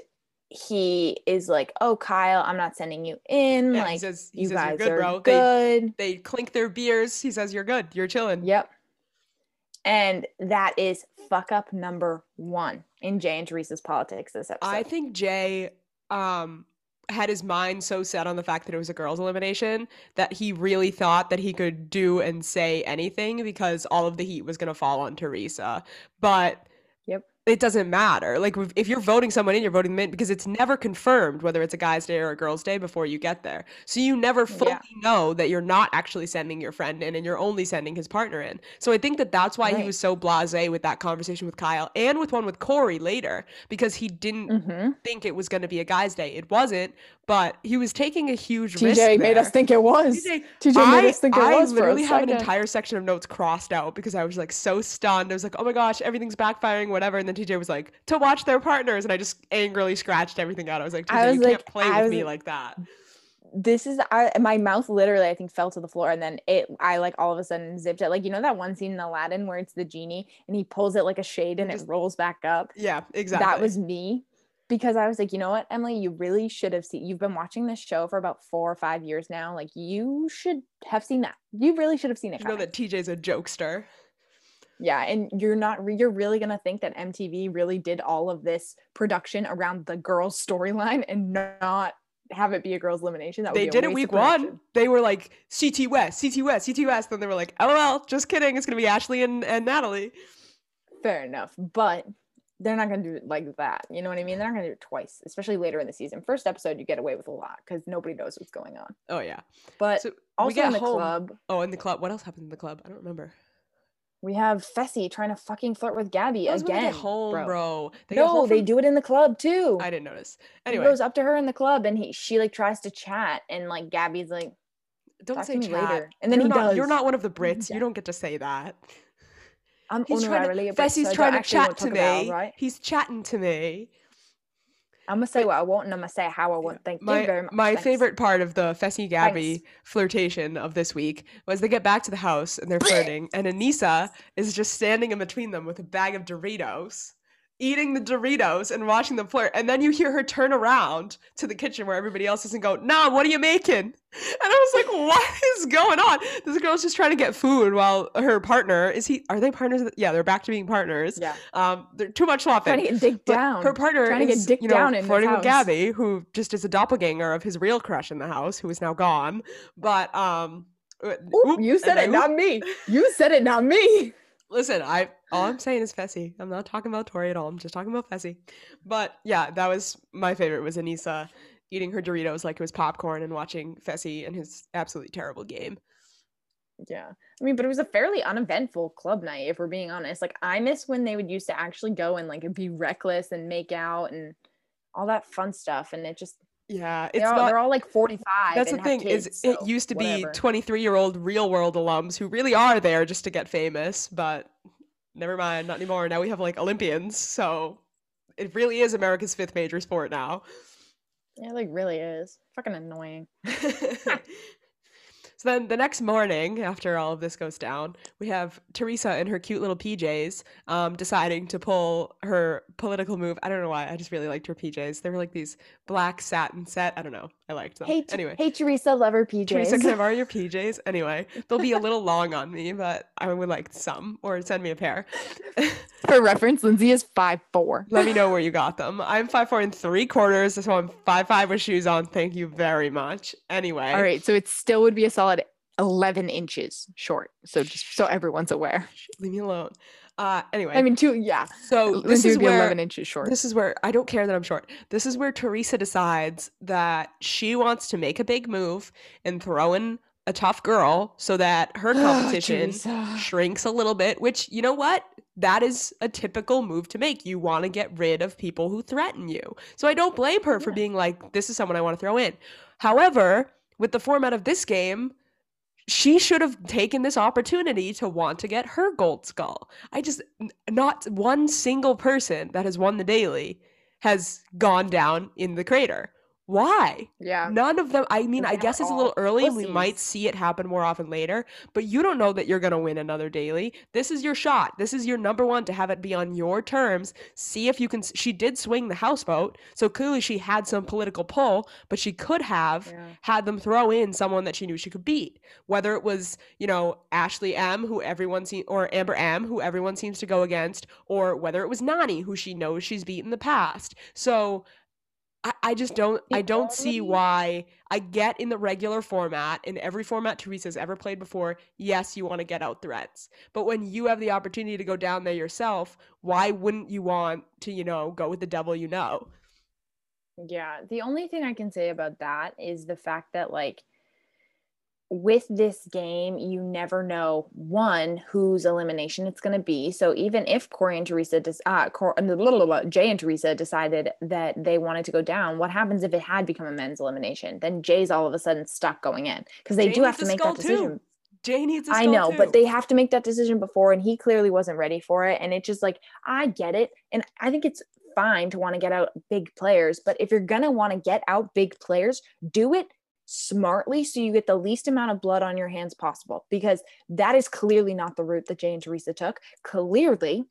he is like oh kyle i'm not sending you in Yeah, he like says, he you says guys you're good, are bro. They good they clink their beers. He says you're good. You're chilling. Yep. And that is fuck up number one in Jay and Teresa's politics this episode. I think Jay um had his mind so set on the fact that it was a girls' elimination that he really thought that he could do and say anything because all of the heat was going to fall on Teresa. But. It doesn't matter. Like if- you're voting someone in, you're voting them in because it's never confirmed whether it's a guy's day or a girl's day before you get there. So you never fully Yeah. know that you're not actually sending your friend in and you're only sending his partner in. So I think that that's why he was so blasé with that conversation with Kyle and with one with Corey later because he didn't mm-hmm. think it was going to be a guy's day. It wasn't, but he was taking a huge risk. TJ made us think it was. TJ, TJ I, made us think it I was. for a literally have an entire section of notes crossed out because I was like so stunned. I was like, oh my gosh, everything's backfiring, whatever. And then TJ was like, to watch their partners. And I just angrily scratched everything out. I was like, TJ, I was you like- can't play I with me like that. This is I my mouth literally I think fell to the floor and then it I like all of a sudden zipped it. Like you know that one scene in Aladdin where it's the genie and he pulls it like a shade and Just- it rolls back up. Yeah, exactly. That was me. Because I was like, you know what, Emily, you really should have seen. You've been watching this show for about four or five years now. Like, you should have seen that. You really should have seen it. you know that TJ's a jokester. Yeah, and you're not re- you're really gonna think that MTV really did all of this production around the girls' storyline and not have it be a girls' elimination. That They did it week one. They were like CT West, CT West, CT West. Then they were like, LOL, just kidding. It's gonna be Ashley and, and Natalie. Fair enough, but they're not gonna do it like that. You know what I mean? They're not gonna do it twice, especially later in the season. First episode, you get away with a lot because nobody knows what's going on. Oh yeah. But So we also in the home. club, Oh, in the club. What else happened in the club? I don't remember. We have Fessy trying to fucking flirt with Gabby That was again. they home, bro. bro. They get No, home they from- do it in the club too. I didn't notice. Anyway, he goes up to her in the club and he she like tries to chat and like Gabby's like, don't talk say to me chat. later. And then you're he not, You're not one of the Brits. Yeah. You don't get to say that. I'm He's trying to, honorarily a Fessy's so trying to chat to talk about, me. right? He's chatting to me. I'm gonna say what I want and I'm gonna say how I want. Thank you My very much. my Thanks. favorite part of the Fessy Gabby Thanks. flirtation of this week was they get back to the house and they're flirting, and Aneesa is just standing in between them with a bag of Doritos. Eating the Doritos and watching them flirt. And then you hear her turn around to the kitchen where everybody else is and go, Nah, what are you making? And I was like, What is going on? This girl's just trying to get food while her partner is he are they partners? Yeah, they're back to being partners. Yeah. Um, they're too much laughing. Trying to get dick down. Her partner trying is, to get dick you know, down in flirting with. Gabby, who just is a doppelganger of his real crush in the house, who is now gone. But um uh, Oop, oop, you said it, I- not me. You said it, not me. Listen, I all I'm saying is Fessy. I'm not talking about Tori at all. I'm just talking about Fessy. But yeah, that was my favorite was Aneesa eating her Doritos like it was popcorn and watching Fessy and his absolutely terrible game. Yeah. I mean, but it was a fairly uneventful club night, if we're being honest. Like, I miss when they would used to actually go and like be reckless and make out and all that fun stuff. And it just, Yeah, it's they're all, not they're all like 45. that's the thing kids, is it used to be 23 year old real world alums who really are there just to get famous, but never mind, not anymore. Now we have like Olympians, so it really is America's fifth major sport now. Yeah, it, like really is. Fucking annoying. so then the next morning, after all of this goes down, we have Teresa in her cute little PJs um, deciding to pull her political move. I don't know why. I just really liked her PJs. They were like these black satin set. I don't know. I liked them. Hey, anyway. hey, Teresa, love her PJs. Teresa, can I borrow your PJs? Anyway, they'll be a little long on me, but I would like some, or send me a pair. For reference, Lindsay is five four. Let me know where you got them. I'm five four and three quarters, so I'm five five with shoes on. Thank you very much. Anyway, All right, so it still would be a solid 11 inches short. So just so everyone's aware. leave me alone. Uh, anyway, I mean, two, yeah. so this Lindsay is where 11 inches short. this is where I don't care that I'm short. This is where Teresa decides that she wants to make a big move and throw in a tough girl so that her competition Teresa. shrinks a little bit, which you know what? That is a typical move to make. You want to get rid of people who threaten you. So I don't blame her for Yeah. being like, this is someone I want to throw in. However, with the format of this game, she should have taken this opportunity to want to get her gold skull. I just, not one single person that has won the daily has gone down in the crater. Why? Yeah. None of them. I mean, I guess it's a little early. and We might see it happen more often later, but you don't know that you're going to win another daily. This is your shot. This is your number one to have it be on your terms. See if you can. She did swing the House vote, so clearly she had some political pull, but she could have Yeah. had them throw in someone that she knew she could beat. Whether it was, you know, Ashley M, who everyone seems, or Amber M, who everyone seems to go against, or whether it was Nany, who she knows she's beat in the past. So I, I just don't I don't see why I get in the regular format, in every format Teresa's ever played before, yes, you want to get out threats. But when you have the opportunity to go down there yourself, why wouldn't you want to, you know, go with the devil you know? Yeah, the only thing I can say about that is the fact that like with this game, you never know one whose elimination it's going to be. So even if Corey and Teresa, des- uh, Cor- Jay and Teresa decided that they wanted to go down, what happens if it had become a men's elimination? Then Jay's all of a sudden stuck going in because they Jay do have to make that too. decision. Jay needs a I know, too. but they have to make that decision before, and he clearly wasn't ready for it. And it's just like I get it, and I think it's fine to want to get out big players, but if you're gonna want to get out big players, do it smartly so you get the least amount of blood on your hands possible because that is clearly not the route that Jay and Teresa took. Clearly,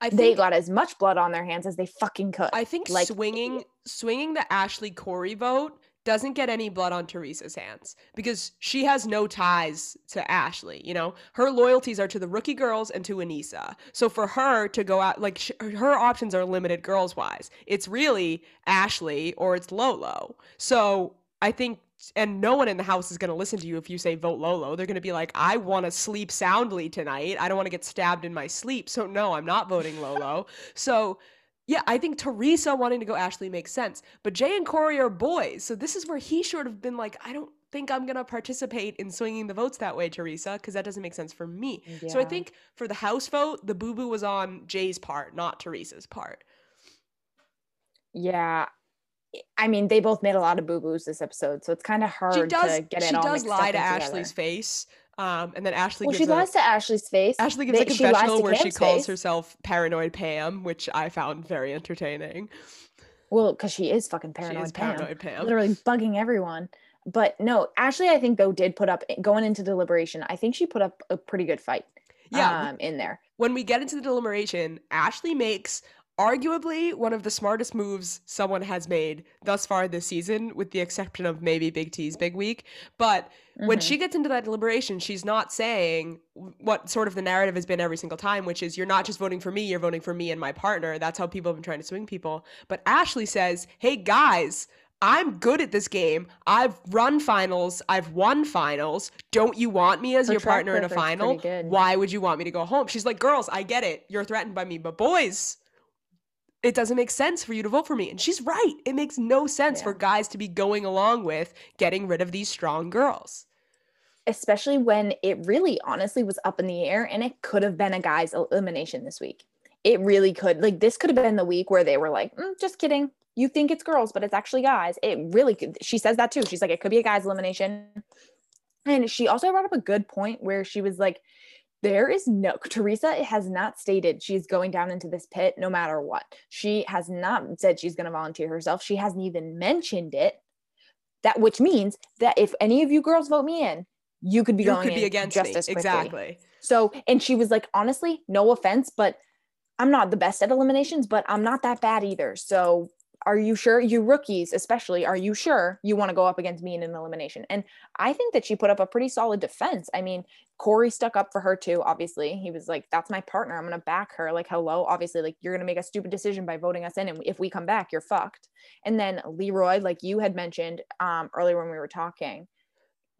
I they got as much blood on their hands as they fucking could. I think like, swinging swinging the Ashley Corey vote doesn't get any blood on Teresa's hands because she has no ties to Ashley. You know, her loyalties are to the rookie girls and to Aneesa. So for her to go out, like sh- her options are limited girls wise. It's really Ashley or it's Lolo. So I think. And no one in the house is going to listen to you if you say vote Lolo. They're going to be like, I want to sleep soundly tonight. I don't want to get stabbed in my sleep. So, no, I'm not voting Lolo. So, yeah, I think Teresa wanting to go Ashley makes sense. But Jay and Corey are boys. So this is where he should have been like, I don't think I'm going to participate in swinging the votes that way, Teresa, because that doesn't make sense for me. So I think for the House vote, the boo boo was on Jay's part, not Teresa's part. yeah. I mean, they both made a lot of boo boos this episode, so it's kind of hard She does, to get it she all does lie to together. Ashley's face. Um, and then Ashley Well, gives she a, lies to Ashley's face. Ashley gives They- a confessional where she calls face. herself paranoid Pam, which I found very entertaining. Well, because she is fucking paranoid. she is Pam, paranoid Pam. literally bugging everyone. But no, Ashley, I think though did put up going into deliberation. I think she put up a pretty good fight. Yeah, um, in there. when we get into the deliberation, Ashley makes arguably one of the smartest moves someone has made thus far this season, with the exception of maybe Big T's big week. But mm-hmm. when she gets into that deliberation, she's not saying what sort of the narrative has been every single time, which is you're not just voting for me, you're voting for me and my partner. That's how people have been trying to swing people. But Ashley says, hey guys, I'm good at this game. I've run finals. I've won finals. Don't you want me as Her your partner in a final? Why would you want me to go home? She's like, girls, I get it. You're threatened by me, but boys, it doesn't make sense for you to vote for me. And she's right. It makes no sense yeah. for guys to be going along with getting rid of these strong girls. Especially when it really honestly was up in the air and it could have been a guy's elimination this week. It really could. Like, this could have been the week where they were like, mm, just kidding. You think it's girls, but it's actually guys. It really could. She says that too. She's like, it could be a guy's elimination. And she also brought up a good point where she was like, there is no Teresa has not stated she's going down into this pit no matter what. She has not said she's going to volunteer herself. She hasn't even mentioned it. That which means that if any of you girls vote me in, you could be you going could be against just me. as quickly. Exactly. So, and she was like, honestly, no offense, but I'm not the best at eliminations, but I'm not that bad either. So are you sure you rookies especially are you sure you want to go up against me in an elimination? And i think that she put up a pretty solid defense. I mean corey stuck up for her too obviously. He was like that's my partner i'm to back her. Like hello obviously like you're to make a stupid decision by voting us in and if we come back you're fucked. And then leroy like you had mentioned um earlier when we were talking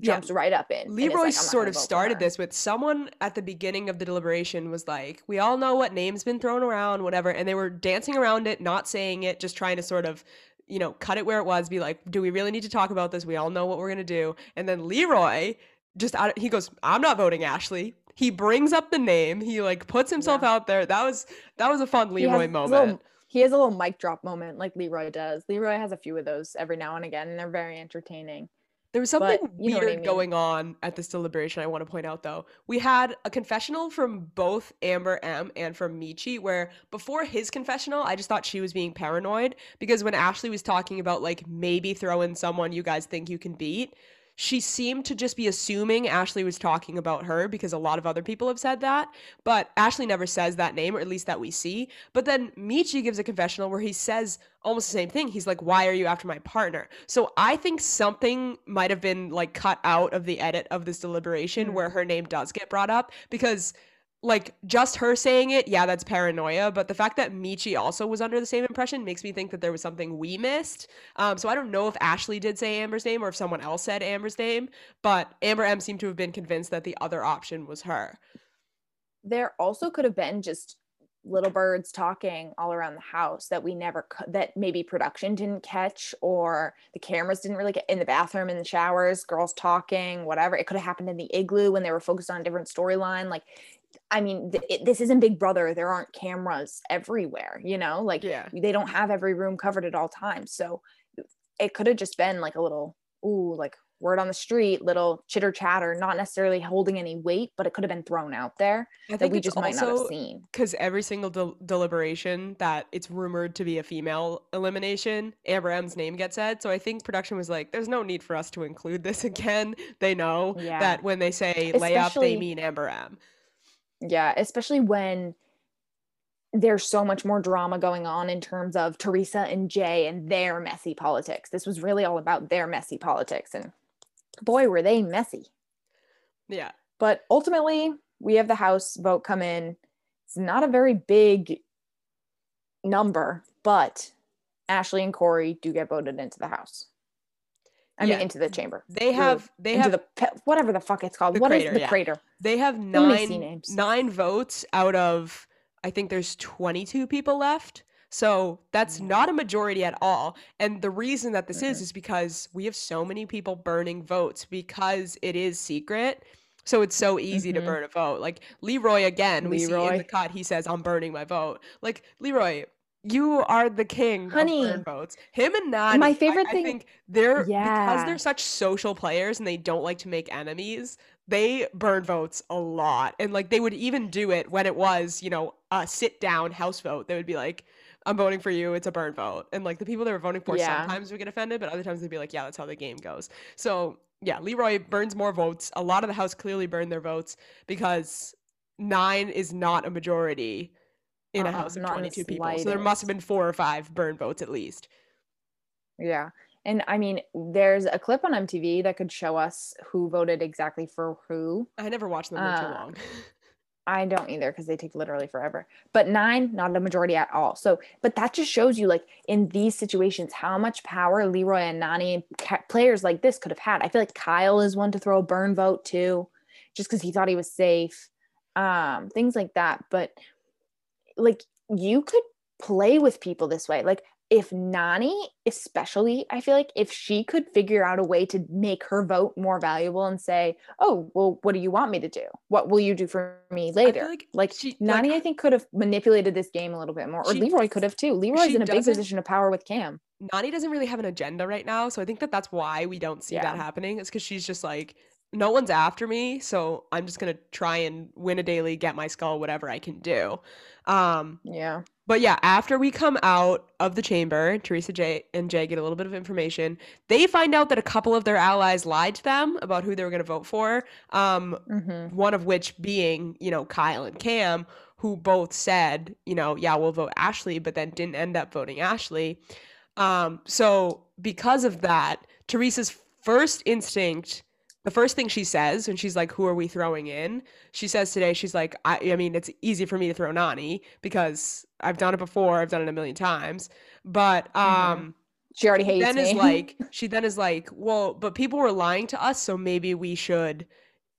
jumps yeah. right up in. Leroy like, sort of started this with someone at the beginning of the deliberation was like, "We all know what name's been thrown around, whatever," and they were dancing around it, not saying it, just trying to sort of you know, cut it where it was, be like, do we really need to talk about this? We all know what we're going to do. And then Leroy just he goes, I'm not voting Ashley. He brings up the name. He like puts himself yeah. out there. That was that was a fun Leroy moment. Little, he has a little mic drop moment like Leroy does. Leroy has a few of those every now and again and they're very entertaining. There was something but, weird I mean. going on at this deliberation I want to point out though. We had a confessional from both Amber M and from Michi where before his confessional, I just thought she was being paranoid because when Ashley was talking about like maybe throw in someone you guys think you can beat, she seemed to just be assuming Ashley was talking about her because a lot of other people have said that. But Ashley never says that name, or at least that we see. But then Michi gives a confessional where he says almost the same thing. He's like, Why are you after my partner? So I think something might have been like cut out of the edit of this deliberation mm-hmm. where her name does get brought up because like just her saying it, yeah, that's paranoia. But the fact that Michi also was under the same impression makes me think that there was something we missed. Um, so I don't know if Ashley did say Amber's name or if someone else said Amber's name, but Amber M seemed to have been convinced that the other option was her. There also could have been just little birds talking all around the house that we never that maybe production didn't catch or the cameras didn't really get in the bathroom in the showers girls talking whatever it could have happened in the igloo when they were focused on a different storyline like I mean, th- it, this isn't Big Brother. There aren't cameras everywhere, you know, like yeah. they don't have every room covered at all times. So uh, it could have just been like a little, ooh, like word on the street, little chitter chatter, not necessarily holding any weight, but it could have been thrown out there that we just might not have seen. Because every single del- deliberation that it's rumored to be a female elimination, Amber M's name gets said. So I think production was like, there's no need for us to include this again. They know yeah. that when they say Especially- layup, they mean Amber M. Yeah, especially when there's so much more drama going on in terms of Teresa and Jay and their messy politics. This was really all about their messy politics. And boy, were they messy. Yeah. But ultimately, we have the House vote come in. It's not a very big number, but Ashley and Corey do get voted into the House. I yeah. mean, into the chamber. They have they into have the pe- whatever the fuck it's called. The what crater, is the yeah. crater? They have nine nine votes out of I think there's 22 people left. So that's not a majority at all. And the reason that this mm-hmm. is is because we have so many people burning votes because it is secret. So it's so easy mm-hmm. to burn a vote. Like Leroy again, we Leroy. see in the cut, he says, I'm burning my vote. Like Leroy, you are the king honey of votes him and Nany, my favorite I, thing I think they're yeah. because they're such social players and they don't like to make enemies they burn votes a lot. And like they would even do it when it was you know a sit down house vote. They would be like i'm voting for you. It's a burn vote. And like the people they were voting for yeah. sometimes would get offended but other times they'd be like yeah that's how the game goes. So yeah leroy burns more votes. A lot of the house clearly burned their votes because nine is not a majority in a uh house of 22 people. So there must have been four or five burn votes at least. Yeah. And I mean, there's a clip on MTV that could show us who voted exactly for who. I never watched them. uh, too long. I don't either because they take literally forever. But nine, not a majority at all. So, but that just shows you, like, in these situations, how much power Leroy and Nany players like this could have had. I feel like Kyle is one to throw a burn vote too, just because he thought he was safe. Um, things like that. But like, you could play with people this way. Like, if Nany, especially, I feel like if she could figure out a way to make her vote more valuable and say, "Oh, well, what do you want me to do? What will you do for me later?" like, like she, Nany, like, I think could have manipulated this game a little bit more, or she, Leroy could have too. Leroy's in a big position of power with Kam. Nany doesn't really have an agenda right now, so I think that that's why we don't see yeah. that happening. It's because she's just like, no one's after me, so I'm just gonna try and win a daily, get my skull, whatever I can do. Um, yeah. But yeah, after we come out of the chamber, Teresa J and Jay get a little bit of information. They find out that a couple of their allies lied to them about who they were going to vote for. Um, mm-hmm. One of which being, you know, Kyle and Kam, who both said, you know, yeah, we'll vote Ashley, but then didn't end up voting Ashley. Um, so because of that, Teresa's first instinct the first thing she says when she's like, "Who are we throwing in?" She says today, she's like, "I, I mean, it's easy for me to throw Nany because I've done it before. I've done it a million times." But mm-hmm. um, mm-hmm. she already hates then me. is like, she then is like, "Well, but people were lying to us, so maybe we should,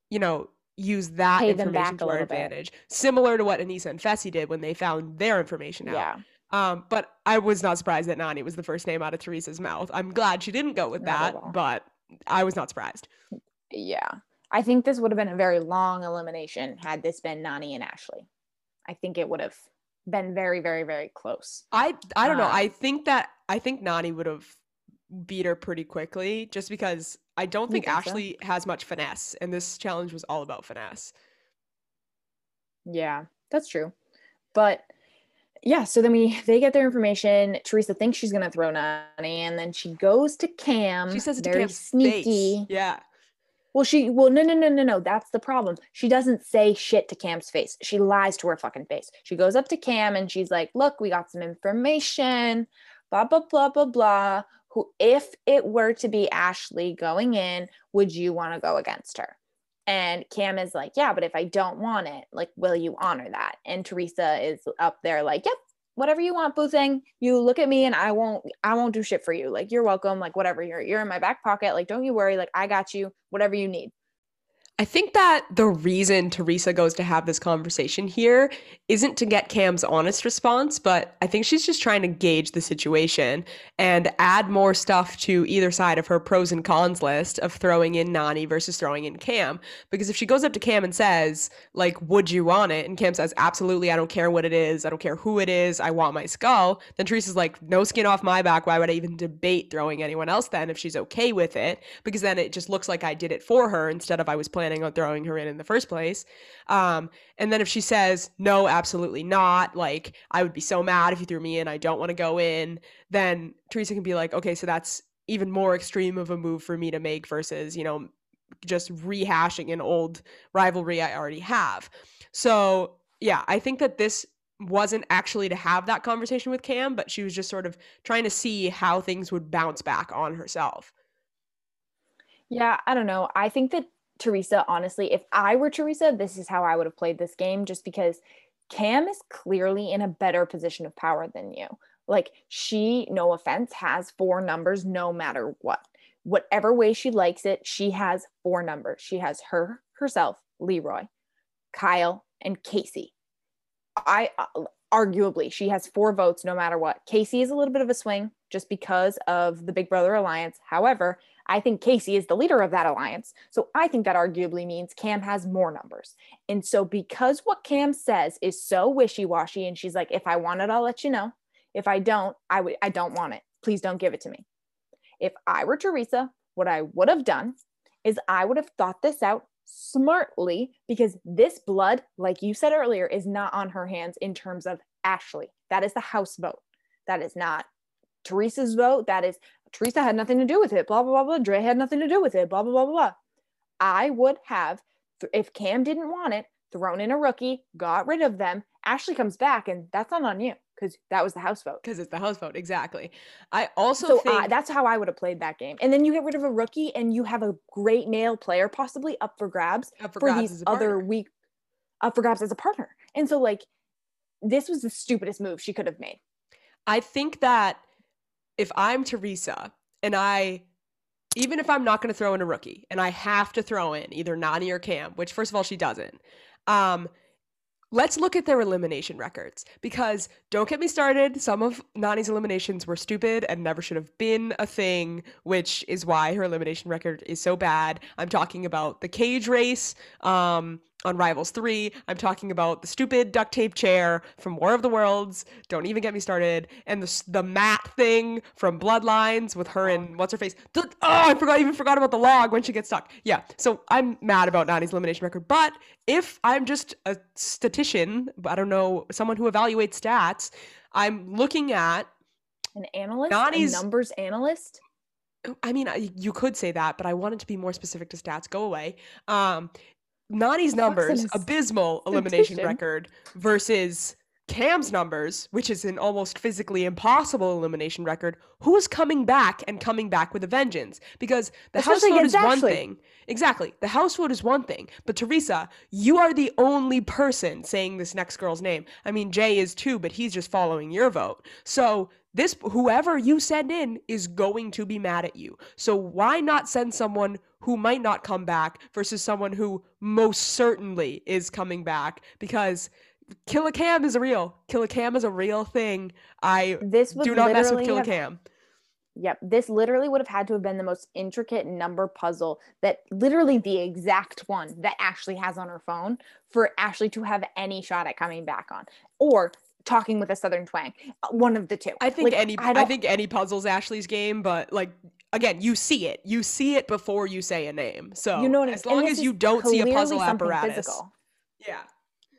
you know." Use that Pay information to our advantage, bit. similar to what Aneesa and Fessy did when they found their information out. Yeah. Um, but I was not surprised that Nany was the first name out of Teresa's mouth. I'm glad she didn't go with not that, but I was not surprised yeah. I think this would have been a very long elimination had this been Nany and Ashley. I think it would have been very, very, very close. I I don't um, know. I think that I think Nany would have beat her pretty quickly just because I don't think, think Ashley so? has much finesse and this challenge was all about finesse. Yeah, that's true. But yeah, so then we they get their information. Teresa thinks she's gonna throw Nany, and then she goes to Kam. She says very sneaky. Face. Yeah. Well, she well no no no no no that's the problem. She doesn't say shit to Kam's face. She lies to her fucking face. She goes up to Kam and she's like, "Look, we got some information. Blah blah blah blah blah. Who if it were to be Ashley going in, would you want to go against her?" And Kam is like, "Yeah, but if I don't want it, like will you honor that?" And Teresa is up there like, "Yep, whatever you want, boo thing. You look at me and I won't I won't do shit for you. Like you're welcome. Like whatever. You're you're in my back pocket. Like don't you worry. Like I got you. Whatever you need. I think that the reason Teresa goes to have this conversation here isn't to get Kam's honest response, but I think she's just trying to gauge the situation and add more stuff to either side of her pros and cons list of throwing in Nany versus throwing in Kam. Because if she goes up to Kam and says, like, would you want it? And Kam says, absolutely, I don't care what it is, I don't care who it is, I want my skull, then Teresa's like, no skin off my back. Why would I even debate throwing anyone else then if she's okay with it? Because then it just looks like I did it for her instead of I was planning planning on throwing her in in the first place. Um, and then if she says, no, absolutely not, like, I would be so mad if you threw me in, I don't want to go in, then Teresa can be like, okay, so that's even more extreme of a move for me to make versus, you know, just rehashing an old rivalry I already have. So, yeah, I think that this wasn't actually to have that conversation with Kam, but she was just sort of trying to see how things would bounce back on herself. Yeah, I don't know. I think that Teresa, honestly, if I were Teresa, this is how I would have played this game just because Kam is clearly in a better position of power than you. Like, she, no offense, has four numbers no matter what. Whatever way she likes it, she has four numbers. She has her, herself, Leroy, Kyle, and Kaycee. I uh, arguably she has four votes no matter what. Kaycee is a little bit of a swing just because of the Big Brother alliance. However, I think Kaycee is the leader of that alliance. So I think that arguably means Kam has more numbers. And so because what Kam says is so wishy-washy and she's like if I want it I'll let you know. If I don't, I would I don't want it. Please don't give it to me. If I were Teresa, what I would have done is I would have thought this out smartly because this blood, like you said earlier, is not on her hands in terms of Ashley. That is the house vote. That is not Teresa's vote. That is Teresa had nothing to do with it. Blah blah blah blah. Dre had nothing to do with it. Blah blah blah blah. blah. I would have, if Kam didn't want it, thrown in a rookie, got rid of them. Ashley comes back, and that's not on you because that was the house vote. Because it's the house vote, exactly. I also So think uh, that's how I would have played that game. And then you get rid of a rookie, and you have a great male player possibly up for grabs up for for, grabs these as a other partner. weak, up for grabs as a partner. And so like, this was the stupidest move she could have made. I think that if I'm Teresa and I, even if I'm not going to throw in a rookie and I have to throw in either Nany or Kam, which first of all, she doesn't, um, let's look at their elimination records because don't get me started. Some of Nany's eliminations were stupid and never should have been a thing, which is why her elimination record is so bad. I'm talking about the cage race. Um, on Rivals 3. I'm talking about the stupid duct tape chair from War of the Worlds. Don't even get me started. And the the mat thing from Bloodlines with her and what's her face. Oh, I forgot even forgot about the log when she gets stuck. Yeah. So I'm mad about Nany's elimination record. But if I'm just a statistician, I don't know, someone who evaluates stats, I'm looking at An analyst, Nany's- a numbers analyst. I mean, you could say that, but I wanted to be more specific to stats. Go away. Um, Nany's numbers, abysmal elimination record versus Kam's numbers, which is an almost physically impossible elimination record. Who's coming back and coming back with a vengeance? Because the house vote is one thing. Exactly. The house vote is one thing. But Teresa, you are the only person saying this next girl's name. I mean, Jay is too, but he's just following your vote. So this whoever you send in is going to be mad at you. So why not send someone who might not come back versus someone who most certainly is coming back? Because Kill a Kam is a real. Kill a Kam is a real thing. I This do not mess with literally Kill a have- Kam. Yep, this literally would have had to have been the most intricate number puzzle that literally the exact one that Ashley has on her phone for Ashley to have any shot at coming back on or talking with a southern twang. One of the two. I think Like, any I I, think any puzzle's Ashley's game, but like again, you see it. You see it before you say a name. So you know what I- as long as you don't see a puzzle apparatus. physical. Yeah.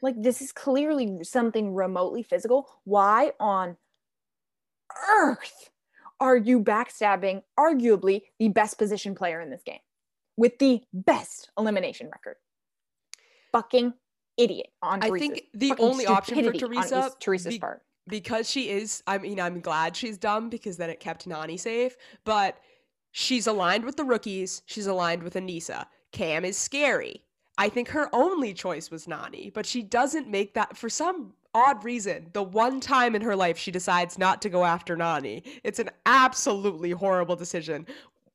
Like this is clearly something remotely physical. Why on earth are you backstabbing arguably the best position player in this game with the best elimination record? Fucking idiot on I Teresa's. think the only option for Teresa Is- Teresa's be- part. because she is i mean i'm glad she's dumb because then it kept nany safe but she's aligned with the rookies she's aligned with aneesa kam is scary i think her only choice was nany but she doesn't make that for some odd reason the one time in her life she decides not to go after nany it's an absolutely horrible decision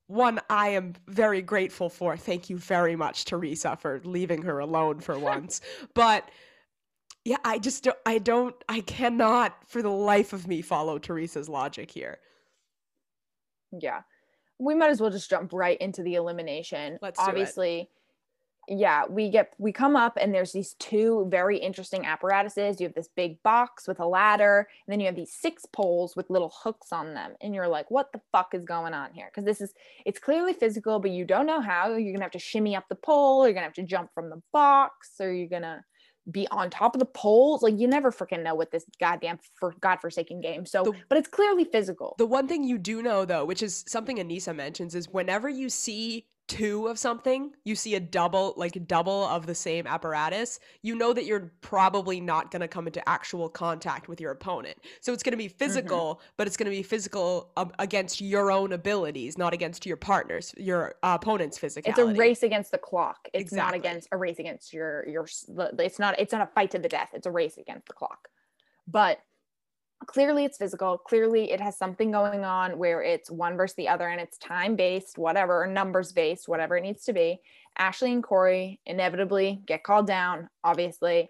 one I am very grateful for. Thank you very much, Teresa, for leaving her alone for once. But yeah, I just don't, I don't, I cannot for the life of me follow Teresa's logic here. Yeah. We might as well just jump right into the elimination. Let's do it. Obviously, yeah, we get we come up and there's these two very interesting apparatuses. You have this big box with a ladder, and then you have these six poles with little hooks on them. And you're like, what the fuck is going on here? Because this is it's clearly physical, but you don't know how. You're gonna have to shimmy up the pole, you're gonna have to jump from the box, or you're gonna be on top of the poles. Like you never freaking know with this goddamn for godforsaken game. So, The- but it's clearly physical. The one thing you do know though, which is something Aneesa mentions, is whenever you see two of something, you see a double, like double of the same apparatus, you know that you're probably not going to come into actual contact with your opponent. So it's going to be physical, but it's going to be physical um, against your own abilities, not against your partner's, your uh, opponent's physicality. it's a race against the clock. It's not against a race against your your it's not it's not a fight to the death. It's a race against the clock. But clearly it's physical clearly it has something going on where it's one versus the other and it's time based whatever numbers based whatever it needs to be. Ashley and corey inevitably get called down obviously.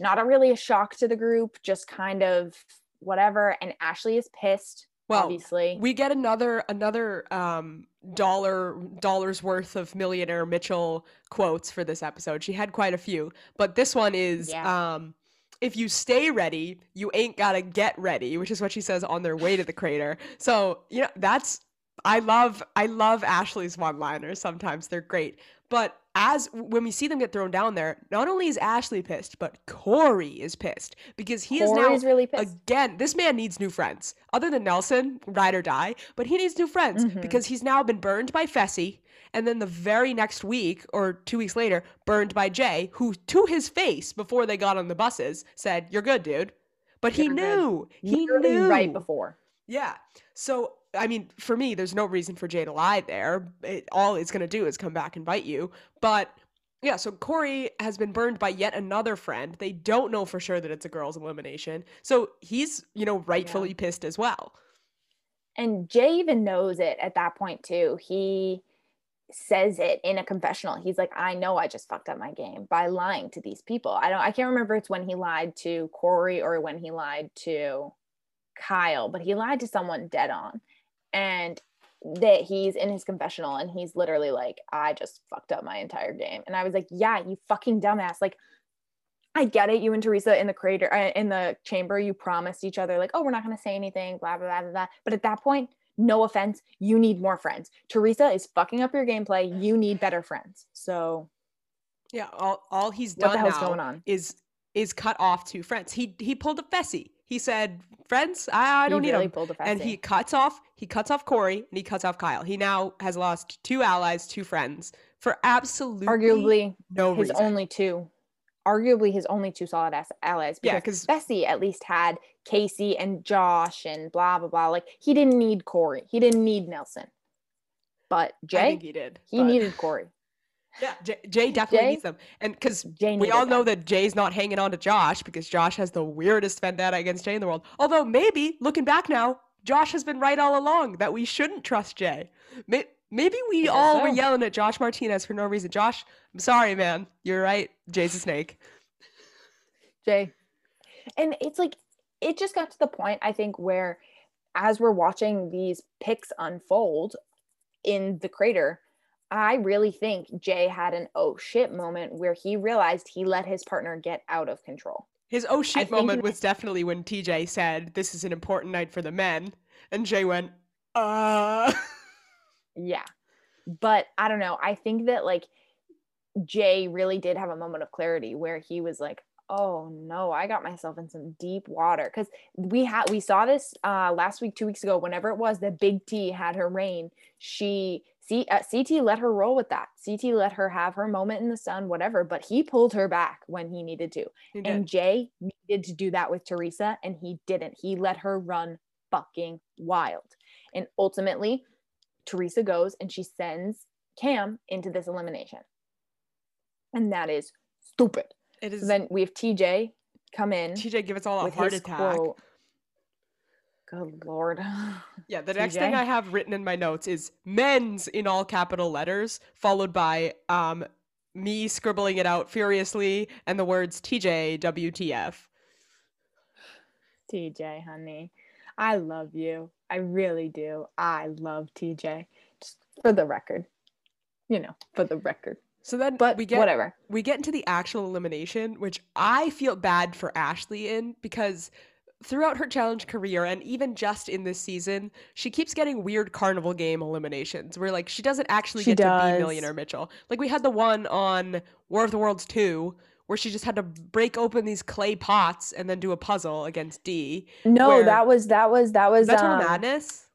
Not a really a shock to the group just kind of whatever and ashley is pissed Well, obviously. we get another another um dollar dollars worth of millionaire mitchell quotes for this episode. She had quite a few but this one is Yeah. um if you stay ready you ain't gotta get ready which is what she says on their way to the crater so you know that's I love I love Ashley's one-liners. Sometimes they're great. But as when we see them get thrown down there, not only is Ashley pissed, but Corey is pissed because he is now really pissed. again. This man needs new friends, other than Nelson, ride or die. But he needs new friends Mhm. because he's now been burned by Fessy, and then the very next week or two weeks later, burned by Jay, who to his face before they got on the buses said, "You're good, dude." But he You're good. knew. He Literally knew right before. yeah. So, I mean, for me, there's no reason for Jay to lie there. It, all it's going to do is come back and bite you. But yeah, so Corey has been burned by yet another friend. They don't know for sure that it's a girl's elimination. So he's, you know, rightfully pissed as well. And Jay even knows it at that point too. He says it in a confessional. He's like, I know I just fucked up my game by lying to these people. I don't I can't remember it's when he lied to Corey or when he lied to Kyle, but he lied to someone dead on. And that he's in his confessional and he's literally like, I just fucked up my entire game. And I was like, Yeah, you fucking dumbass. Like, I get it. You and Teresa in the crater uh, in the chamber, you promised each other like, oh, we're not going to say anything, blah blah blah. blah. But at that point, no offense, you need more friends. Teresa is fucking up your gameplay. You need better friends. So Yeah, all, all he's what done the hell's now going on? is is cut off two friends. He he pulled a Fessy. He said, "Friends, I, I don't he need really them." and he cuts off he cuts off Cory and he cuts off Kyle. He now has lost two allies, two friends for absolutely arguably no reason. his reason. only two, arguably his only two solid ass allies. Yeah, Because 'cause- Fessy at least had Kaycee and Josh and blah blah blah. Like he didn't need Cory. He didn't need Nelson. But I Jay, think he did. he but- needed Cory. Yeah, Jay, Jay definitely Jay? needs them, and because Jay we all know that Jay's not hanging on to Josh because Josh has the weirdest vendetta against Jay in the world. Although maybe looking back now, Josh has been right all along that we shouldn't trust Jay. May- Maybe we guess all were yelling at Josh Martinez for no reason. Josh, I'm sorry, man. You're right. Jay's a snake. Jay. And it's like it just got to the point I think where as we're watching these picks unfold in the crater, I really think Jay had an oh shit moment where he realized he let his partner get out of control. His oh shit think moment was definitely when TJ said, "This is an important night for the men," and Jay went, "Uh." Yeah. But I don't know. I think that like Jay really did have a moment of clarity where he was like, "Oh no, I got myself in some deep water." Cuz we had we saw this uh last week, 2 weeks ago, whenever it was that Big T had her reign, she C, uh, CT let her roll with that. CT let her have her moment in the sun, whatever, but he pulled her back when he needed to. He And. Jay needed to do that with Teresa, and he didn't. He let her run fucking wild. And ultimately, Teresa goes and she sends Kam into this elimination. And that is stupid. It is. So then we have TJ come in TJ give us all a heart attack. quote. Good lord. Yeah, the next thing I have written in my notes is men's in all capital letters, followed by um me scribbling it out furiously and the words TJ WTF. TJ, honey. I love you. I really do. I love TJ. Just for the record. You know, for the record. So then But we get whatever. we get into the actual elimination, which I feel bad for Ashley in because throughout her challenge career and even just in this season, she keeps getting weird carnival game eliminations where like she doesn't actually She get to be Millionaire Mitchell. Like we had the one on War of the Worlds 2 where she just had to break open these clay pots and then do a puzzle against D. No, where- that was that was that was that Total um, Madness?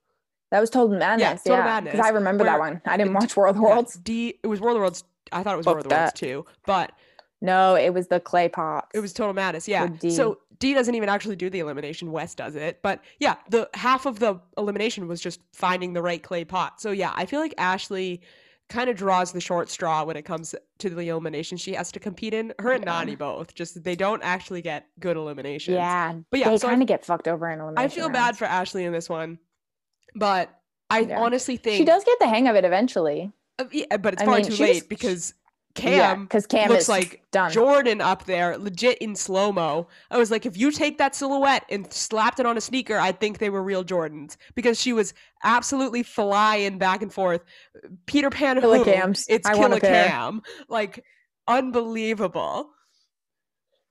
That was Total Madness. Total Yeah, because I Madness, remember that one. I didn't watch World of Yeah, Worlds. D it was World of Worlds I thought it was War of Worlds too, but No, it was the clay pots. It was total madness, yeah. D. So D doesn't even actually do the elimination. Wes does it, but yeah, the half of the elimination was just finding the right clay pot. So yeah, I feel like Ashley kind of draws the short straw when it comes to the elimination she has to compete in. Her and. Nany both, just they don't actually get good eliminations. Yeah, but yeah, they so kind of get fucked over in elimination. I feel bad for Ashley in this one, but I Yeah. honestly think She does get the hang of it eventually. uh, yeah, but it's I probably mean, too late because Kam because Kam looks like done. Jordan up there, legit in slow mo. I was like, if you take that silhouette and slapped it on a sneaker, I'd think they were real Jordans because she was absolutely flying back and forth. Peter Pan, who? Killicams. It's I want a pair. Killicam, like unbelievable.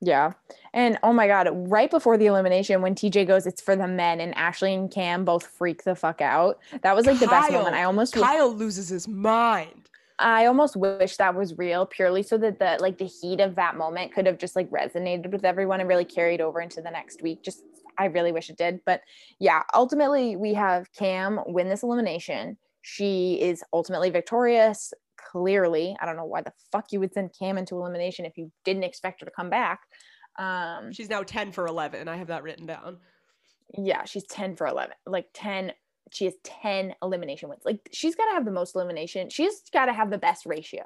Yeah. And oh my God, right before the elimination, when TJ goes, it's for the men, and Ashley and Kam both freak the fuck out. That was like the best moment. I almost Kyle loses his mind. I almost wish that was real purely so that the like the heat of that moment could have just like resonated with everyone and really carried over into the next week. Just I really wish it did. But yeah, ultimately we have Kam win this elimination. She is ultimately victorious. Clearly, I don't know why the fuck you would send Kam into elimination if you didn't expect her to come back. Um, she's now 10 for 11. I have that written down. Yeah, she's 10 for 11. Like 10 she has 10 elimination wins. Like she's got to have the most elimination. She's got to have the best ratio.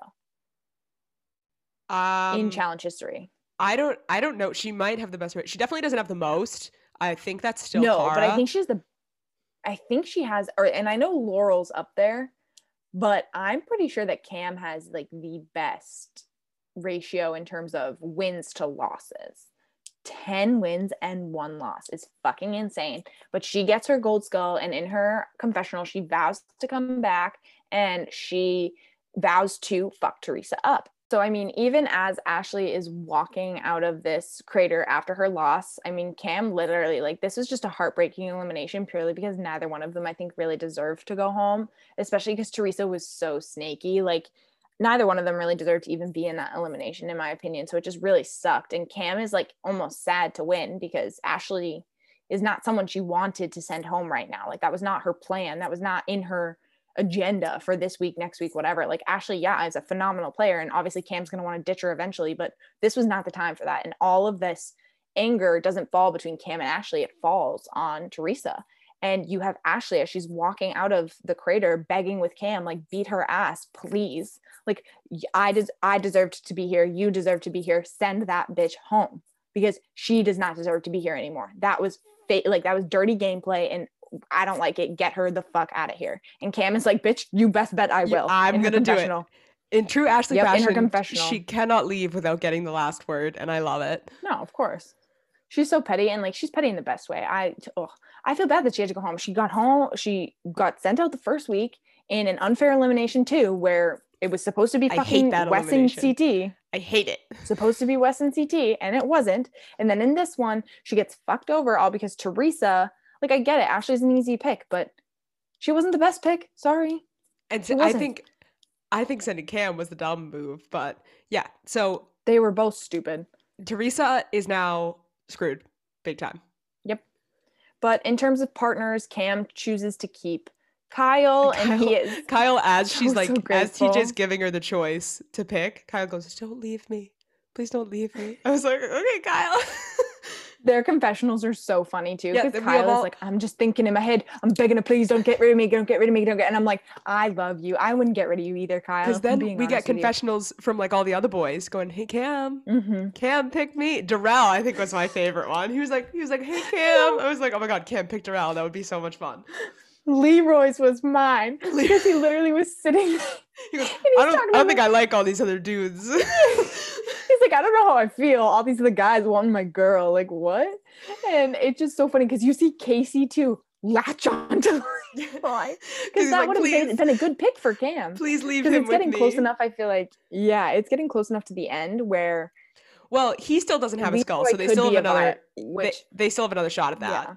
Um, in challenge history. I don't I don't know. She might have the best ratio. She definitely doesn't have the most. I think that's still No, Cara. but I think she's the I think she has or and I know Laurel's up there, but I'm pretty sure that Kam has like the best ratio in terms of wins to losses. 10 wins and one loss is fucking insane. But she gets her gold skull, and in her confessional, she vows to come back and she vows to fuck Teresa up. So, I mean, even as Ashley is walking out of this crater after her loss, I mean, Kam literally, like, this was just a heartbreaking elimination purely because neither one of them, I think, really deserved to go home, especially because Teresa was so snaky. Like, neither one of them really deserved to even be in that elimination, in my opinion. So it just really sucked. And Kam is like almost sad to win because Ashley is not someone she wanted to send home right now. Like, that was not her plan. That was not in her agenda for this week, next week, whatever. Like Ashley, yeah, is a phenomenal player. And obviously Kam's gonna want to ditch her eventually, but this was not the time for that. And all of this anger doesn't fall between Kam and Ashley, it falls on Teresa. And you have Ashley as she's walking out of the crater begging with Kam, like, beat her ass, please. Like, I des- I deserved to be here. You deserve to be here. Send that bitch home because she does not deserve to be here anymore. That was fa- like that was dirty gameplay and I don't like it. Get her the fuck out of here. And Kam is like, bitch, you best bet I will. Yeah, I'm gonna do it. In true Ashley yep, fashion, in her confessional. she cannot leave without getting the last word, and I love it. No, of course. She's so petty, and like she's petty in the best way. I, oh, I feel bad that she had to go home. She got home. She got sent out the first week in an unfair elimination too, where it was supposed to be fucking Wesson CT. I hate it. Supposed to be Wesson CT, and it wasn't. And then in this one, she gets fucked over all because Teresa like I get it. Ashley's an easy pick, but she wasn't the best pick. Sorry. And so I think I think sending Kam was the dumb move, but yeah. So they were both stupid. Teresa is now screwed big time. But in terms of partners, Kam chooses to keep Kyle, Kyle and he is Kyle as she's like so as TJ's giving her the choice to pick. Kyle goes, "Don't leave me, please don't leave me." I was like, "Okay, Kyle." their confessionals are so funny too. Because yeah, Kyle all... is like, I'm just thinking in my head, I'm begging to please don't get rid of me, don't get rid of me, don't get. And I'm like, I love you. I wouldn't get rid of you either, Kyle. Because then we get confessionals from like all the other boys going, Hey Kam, mm-hmm. Kam pick me. Darrell, I think was my favorite one. He was like, he was like, Hey Kam. I was like, Oh my god, Kam pick Darrell. That would be so much fun. Leroy's was mine because he literally was sitting. He goes, I don't, I don't think I like all these other dudes. He's like, I don't know how I feel. All these other guys wanting my girl. Like, what? And it's just so funny because you see Kaycee too latch on to because that like, would have been, been, a good pick for Kam. Please leave him. It's getting close enough. I feel like, yeah, it's getting close enough to the end where. Well, he still doesn't have a skull, so they still have another. which, they, they, still have another shot at that. Yeah.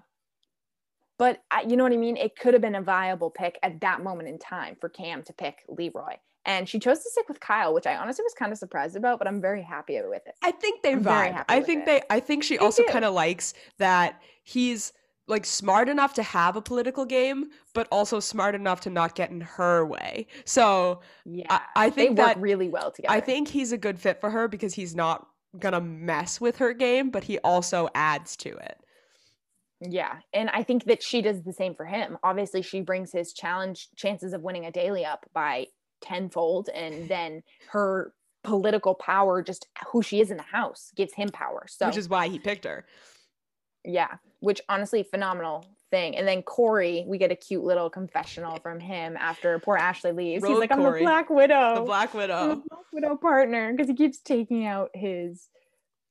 But I, you know what I mean? It could have been a viable pick at that moment in time for Kam to pick Leroy and she chose to stick with Kyle, which I honestly was kind of surprised about, but I'm very happy with it. I think they I'm vibe. I think it. they I think she also kind of likes that he's like smart enough to have a political game, but also smart enough to not get in her way. So yeah, I, I think they that really well together. I think he's a good fit for her because he's not gonna mess with her game, but he also adds to it. Yeah. And I think that she does the same for him. Obviously, she brings his challenge chances of winning a daily up by tenfold and then her political power just who she is in the house gives him power. So which is why he picked her. Yeah which honestly phenomenal thing. And then corey we get a cute little confessional from him after poor ashley leaves. Road he's like i'm the black widow. The black widow. The black widow partner because he keeps taking out his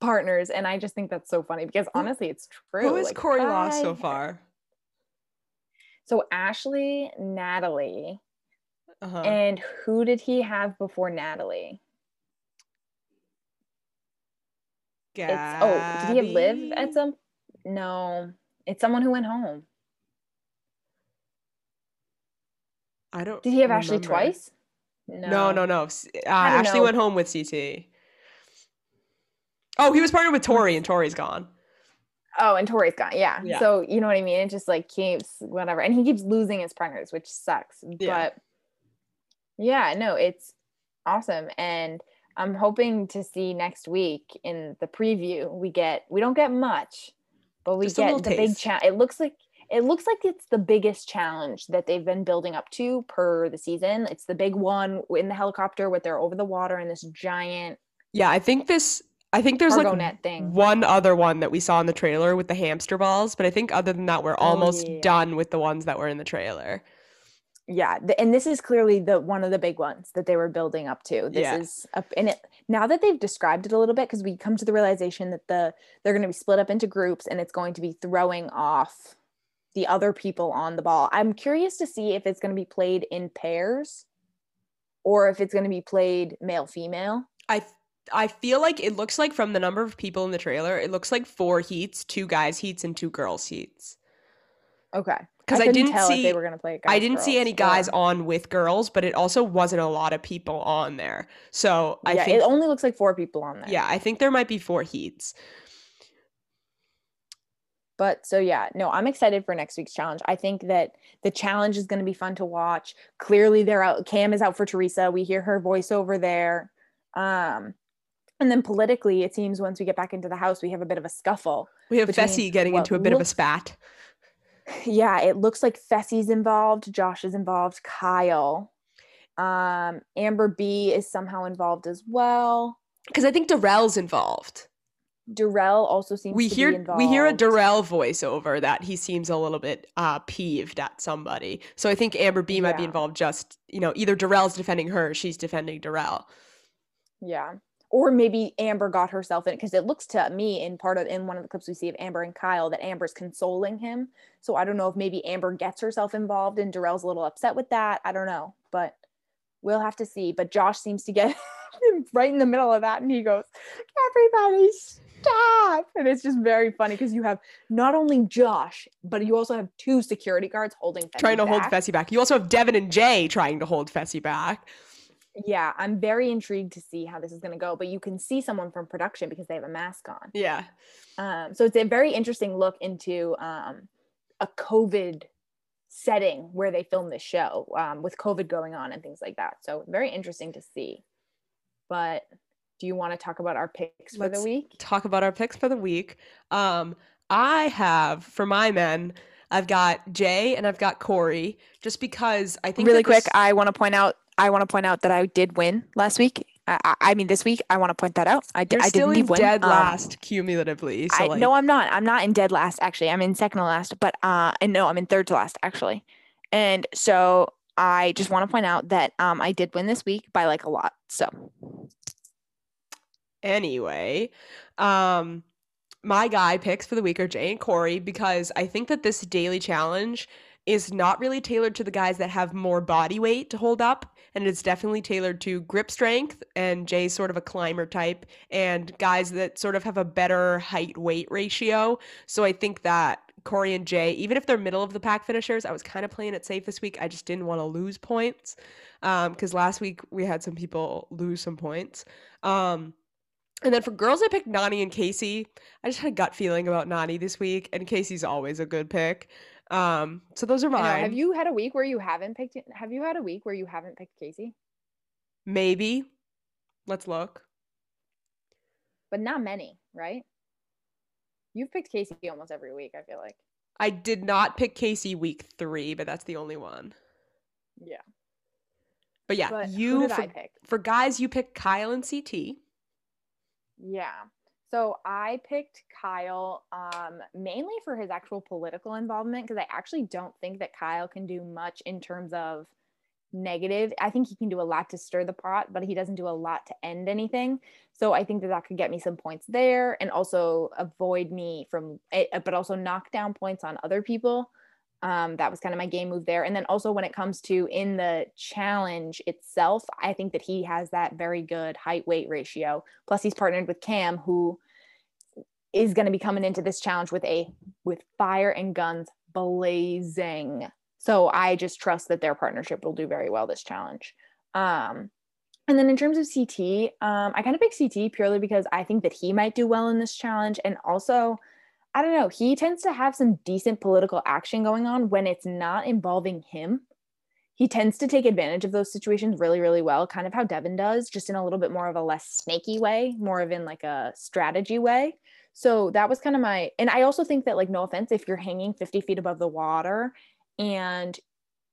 partners and i just think that's so funny because honestly it's true who is like, corey lost so far so ashley natalie uh-huh. And who did he have before Natalie? It's oh, did he live at some? No, it's someone who went home. I don't. Did he have remember. Ashley twice? No, no, no. S- Uh, Ashley know. went home with CT. Oh, he was partnered with Tori, and Tori's gone. Oh, and Tori's gone. Yeah. Yeah. So you know what I mean? It just like keeps whatever. And he keeps losing his partners, which sucks. Yeah. But yeah, no, it's awesome. And I'm hoping to see next week in the preview, we get we don't get much, but we Just get the big challenge. It looks like it looks like it's the biggest challenge that they've been building up to per the season. It's the big one in the helicopter with their over the water and this giant Yeah, I think this. I think there's cargo like thing. one other one that we saw in the trailer with the hamster balls, but I think other than that, we're oh, almost Oh, yeah. done with the ones that were in the trailer. yeah and this is clearly the one of the big ones that they were building up to this Yeah. is up and it now that they've described it a little bit because we come to the realization that the they're going to be split up into groups and it's going to be throwing off the other people on the ball i'm curious to see if it's going to be played in pairs or if it's going to be played male female I I feel like it looks like from the number of people in the trailer, it looks like four heats, two guys heats, and two girls heats. okay 'Cause I couldn't didn't see- they were to play I didn't see any guys or- on with girls, but it also wasn't a lot of people on there. So I yeah think it only looks like four people on there yeah, I think there might be four heats. But so yeah, no, I'm excited for next week's challenge. I think that the challenge is going to be fun to watch. Clearly, they're out. Kam is out for Teresa. We hear her voice over there. Um, and then politically, it seems once we get back into the house, we have a bit of a scuffle. We have Fessy getting into a bit of a spat. Yeah, it looks like Fessy's involved. Josh is involved. Kyle, um, Amber B is somehow involved as well. Because I think Darrell's involved. Darrell also seems We to hear be involved. we hear a Darrell voiceover that he seems a little bit uh, peeved at somebody. So I think Amber B might be involved. Just you know, either Darrell's defending her, she's defending Darrell. Yeah. Or maybe Amber got herself in it because it looks to me in part of in one of the clips we see of Amber and Kyle that Amber's consoling him. So I don't know if maybe Amber gets herself involved and Darrell's a little upset with that. I don't know, but we'll have to see. But Josh seems to get right in the middle of that and he goes, Everybody stop. And it's just very funny because you have not only Josh, but you also have two security guards holding Fessy trying to hold. Fessy back. You also have Devin and Jay trying to hold Fessy back. Yeah, I'm very intrigued to see how this is going to go. But you can see someone from production because they have a mask on. Yeah. Um, so it's a very interesting look into um, a COVID setting where they film this show um, with COVID going on and things like that. So very interesting to see. But do you want to talk about our picks for Let's the week? Talk about our picks for the week. Um, I have for my men, I've got Jay and I've got Cory, just because I think Really quick, I want to point out. I want to point out that I did win last week. I, I- mean, this week. I want to point that out. I did. you're I still didn't in win. dead Um, last cumulatively. So I, like, no, I'm not. I'm not in dead last. Actually, I'm in second to last. But uh, and no, I'm in third to last actually. And so I just want to point out that um, I did win this week by like a lot. So anyway, um, my guy picks for the week are Jay and Cory because I think that this daily challenge is not really tailored to the guys that have more body weight to hold up. And it's definitely tailored to grip strength. And Jay's sort of a climber type, and guys that sort of have a better height weight ratio. So I think that Cory and Jay, even if they're middle of the pack finishers, I was kind of playing it safe this week. I just didn't want to lose points because last week we had some people lose some points. Um, and then for girls, I picked Nany and Kaycee. I just had a gut feeling about Nany this week, and Kaycee's always a good pick. Um, so those are mine. have you had a week where you haven't picked? Have you had a week where you haven't picked Kaycee? Maybe. Let's look. But not many, right? You've picked Kaycee almost every week. I feel like. I did not pick Kaycee week three, but that's the only one. Yeah. But yeah, But you for, I pick? for guys, you pick Kyle and CT. Yeah. So I picked Kyle um, mainly for his actual political involvement because I actually don't think that Kyle can do much in terms of negative. I think he can do a lot to stir the pot, but he doesn't do a lot to end anything. So I think that that could get me some points there and also avoid me from, eh, but also knock down points on other people. Um, that was kind of my game move there. And then also when it comes to in the challenge itself, I think that he has that very good height weight ratio. Plus, he's partnered with Kam, who is going to be coming into this challenge with a with fire and guns blazing. So I just trust that their partnership will do very well this challenge. Um, and then in terms of CT, um, I kind of pick CT purely because I think that he might do well in this challenge. And also, I don't know, he tends to have some decent political action going on when it's not involving him. He tends to take advantage of those situations really, really well, kind of how Devin does, just in a little bit more of a less snaky way, more of in like a strategy way. So that was kind of my, and I also think that, like, no offense, if you're hanging 50 feet above the water and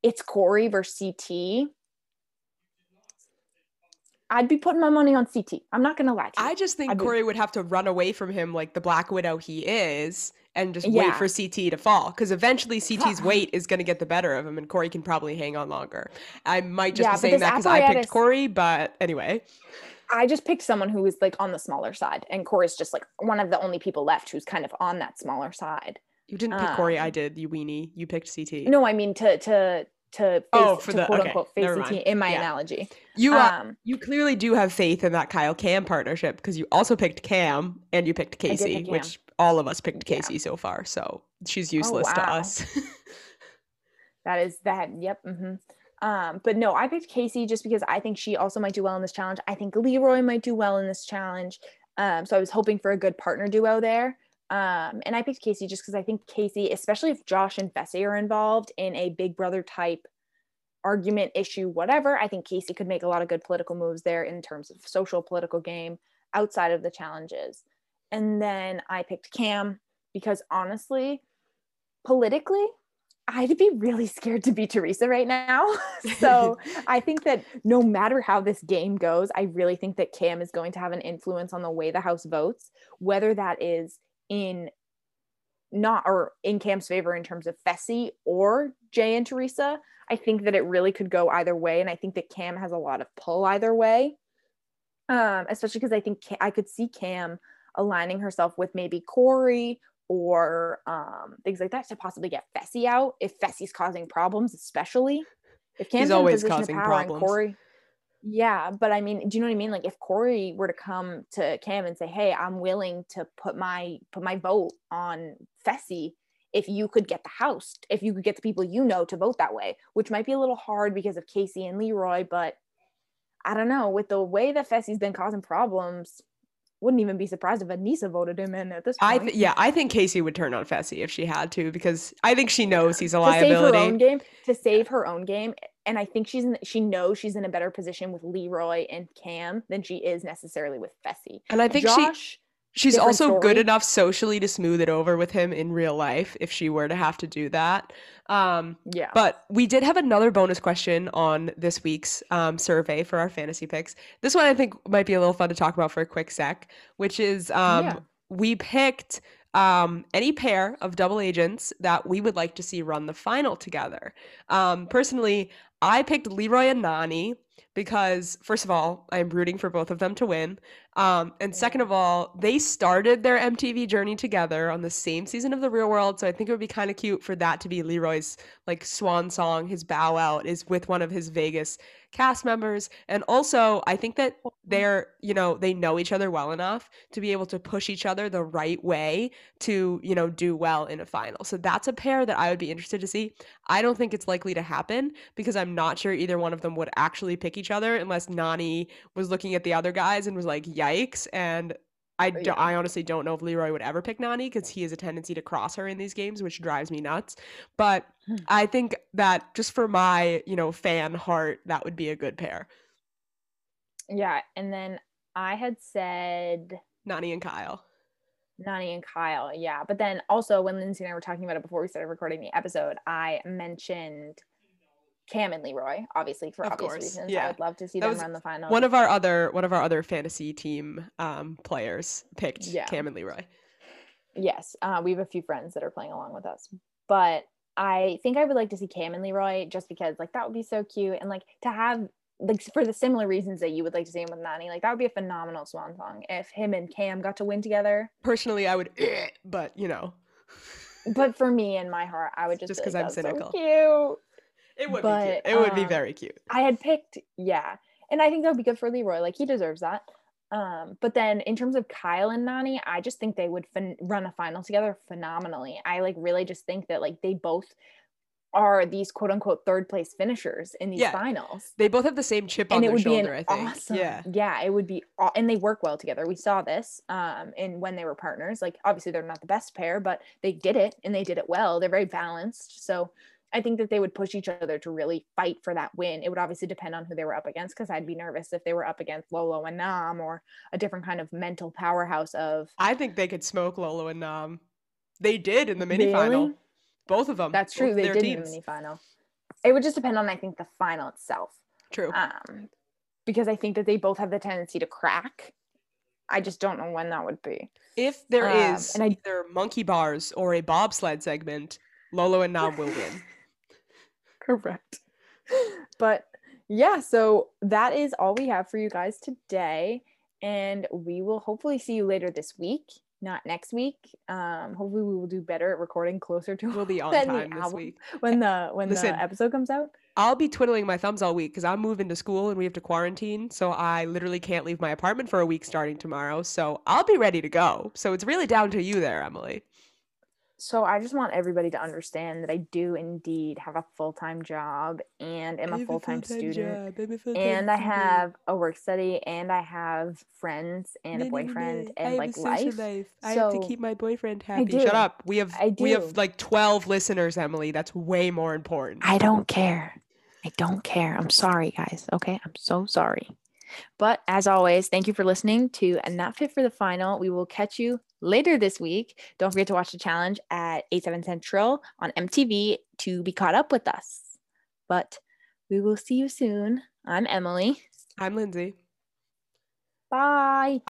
it's Cory versus CT, I'd be putting my money on CT. I'm not gonna lie. To you. I just think I'd Cory be- would have to run away from him like the Black Widow he is, and just yeah. wait for CT to fall. Because eventually CT's weight is gonna get the better of him, and Cory can probably hang on longer. I might just yeah, be saying that because I picked Cory, but anyway. I just picked someone who was like on the smaller side, and Cory's just like one of the only people left who's kind of on that smaller side. You didn't pick um, Cory, I did. You weenie. You picked CT. No, I mean to to to face, oh, for to the, quote okay. unquote face the team in my yeah. analogy. You uh, um, you clearly do have faith in that Kyle Kam partnership because you also picked Kam and you picked Kaycee, which all of us picked Kaycee yeah. so far. So she's oh, useless oh, wow. to us. that is that. Yep. Mm-hmm. Um, but no, I picked Kaycee just because I think she also might do well in this challenge. I think Leroy might do well in this challenge. Um, so I was hoping for a good partner duo there. Um, and I picked Kaycee just because I think Kaycee, especially if Josh and Fessy are involved in a big brother type argument, issue, whatever, I think Kaycee could make a lot of good political moves there in terms of social political game outside of the challenges. And then I picked Kam because honestly, politically, I'd be really scared to be Teresa right now. so I think that no matter how this game goes, I really think that Kam is going to have an influence on the way the House votes, whether that is in not or in Kam's favor in terms of Fessy or Jay and Teresa. I think that it really could go either way. And I think that Kam has a lot of pull either way. Um, especially because I think Kam, I could see Kam aligning herself with maybe Cory or um, things like that to possibly get Fessy out if Fessy's causing problems, especially if Kam's He's always in a position causing problems. Cory yeah, but I mean, do you know what I mean? Like if Cory were to come to Kam and say, "Hey, I'm willing to put my put my vote on Fessy if you could get the house, if you could get the people you know to vote that way," which might be a little hard because of Kaycee and Leroy, but I don't know, with the way that Fessy's been causing problems, wouldn't even be surprised if Aneesa voted him in at this point. I th- yeah, I think Kaycee would turn on Fessy if she had to because I think she knows he's a liability. To save her own game, to save her own game, and I think she's in, she knows she's in a better position with Leroy and Kam than she is necessarily with Fessy. And I think Josh, she she's also story. good enough socially to smooth it over with him in real life if she were to have to do that. Um, yeah. But we did have another bonus question on this week's um, survey for our fantasy picks. This one I think might be a little fun to talk about for a quick sec, which is um, yeah. we picked um, any pair of double agents that we would like to see run the final together. Um, personally, I picked Leroy and Nany because, first of all, I'm rooting for both of them to win. Um, and second of all, they started their MTV journey together on the same season of The Real World. So I think it would be kind of cute for that to be Leroy's like swan song. His bow out is with one of his Vegas cast members. And also, I think that they're, you know, they know each other well enough to be able to push each other the right way to, you know, do well in a final. So that's a pair that I would be interested to see. I don't think it's likely to happen because I'm not sure either one of them would actually pick each other unless Nany was looking at the other guys and was like, yikes. And I, do, I honestly don't know if Leroy would ever pick Nany because he has a tendency to cross her in these games, which drives me nuts. But hmm. I think that just for my, you know, fan heart, that would be a good pair. Yeah. And then I had said Nany and Kyle. Nany and Kyle, yeah. But then also when Lindsay and I were talking about it before we started recording the episode, I mentioned Kam and Leroy, obviously for of obvious course. reasons. Yeah. I would love to see that them run the final. One of our other one of our other fantasy team um, players picked yeah. Kam and Leroy. Yes, uh, we have a few friends that are playing along with us, but I think I would like to see Kam and Leroy just because like that would be so cute and like to have like for the similar reasons that you would like to see him with Nany, like that would be a phenomenal swan song if him and Cam got to win together. Personally, I would, but you know. But for me in my heart, I would just just because like, I'm cynical. So cute. It would but, be cute. It um, would be um, very cute. I had picked, yeah. And I think that would be good for Leroy. Like he deserves that. Um, but then in terms of Kyle and Nany, I just think they would fin- run a final together phenomenally. I like really just think that like they both are these quote unquote third place finishers in these Yeah. finals. They both have the same chip on And it their would be shoulder, an I think. awesome, Yeah. yeah, it would be, aw- and they work well together. We saw this, um, in when they were partners. Like obviously they're not the best pair, but they did it and they did it well. They're very balanced. So I think that they would push each other to really fight for that win. It would obviously depend on who they were up against because I'd be nervous if they were up against Lolo and Nam or a different kind of mental powerhouse of I think they could smoke Lolo and Nam. They did in the mini final. Really? Both of them. That's true. They did in the mini final. It would just depend on I think the final itself. True. Um, because I think that they both have the tendency to crack. I just don't know when that would be. if there um, is and I- either monkey bars or a bobsled segment, Lolo and Nam will win. Correct. But yeah, so that is all we have for you guys today. And we will hopefully see you later this week, not next week. Um, hopefully we will do better at recording closer to We'll be on time this week. when the when Listen. the episode comes out. I'll be twiddling my thumbs all week because I'm moving to school and we have to quarantine. So I literally can't leave my apartment for a week starting tomorrow. So I'll be ready to go. So it's really down to you there, Emily. So I just want everybody to understand that I do indeed have a full-time job and am a full-time student. and I have a work study and I have friends and a boyfriend and like life. I have to keep my boyfriend happy. Shut up. We have I we have like 12 listeners, Emily. That's way more important. I don't care. I don't care. I'm sorry, guys. Okay. I'm so sorry. But as always, thank you for listening to And Not Fit for the Final. We will catch you later this week. Don't forget to watch the challenge at 8 7 Central on MTV to be caught up with us. But we will see you soon. I'm Emily. I'm Lindsay. Bye.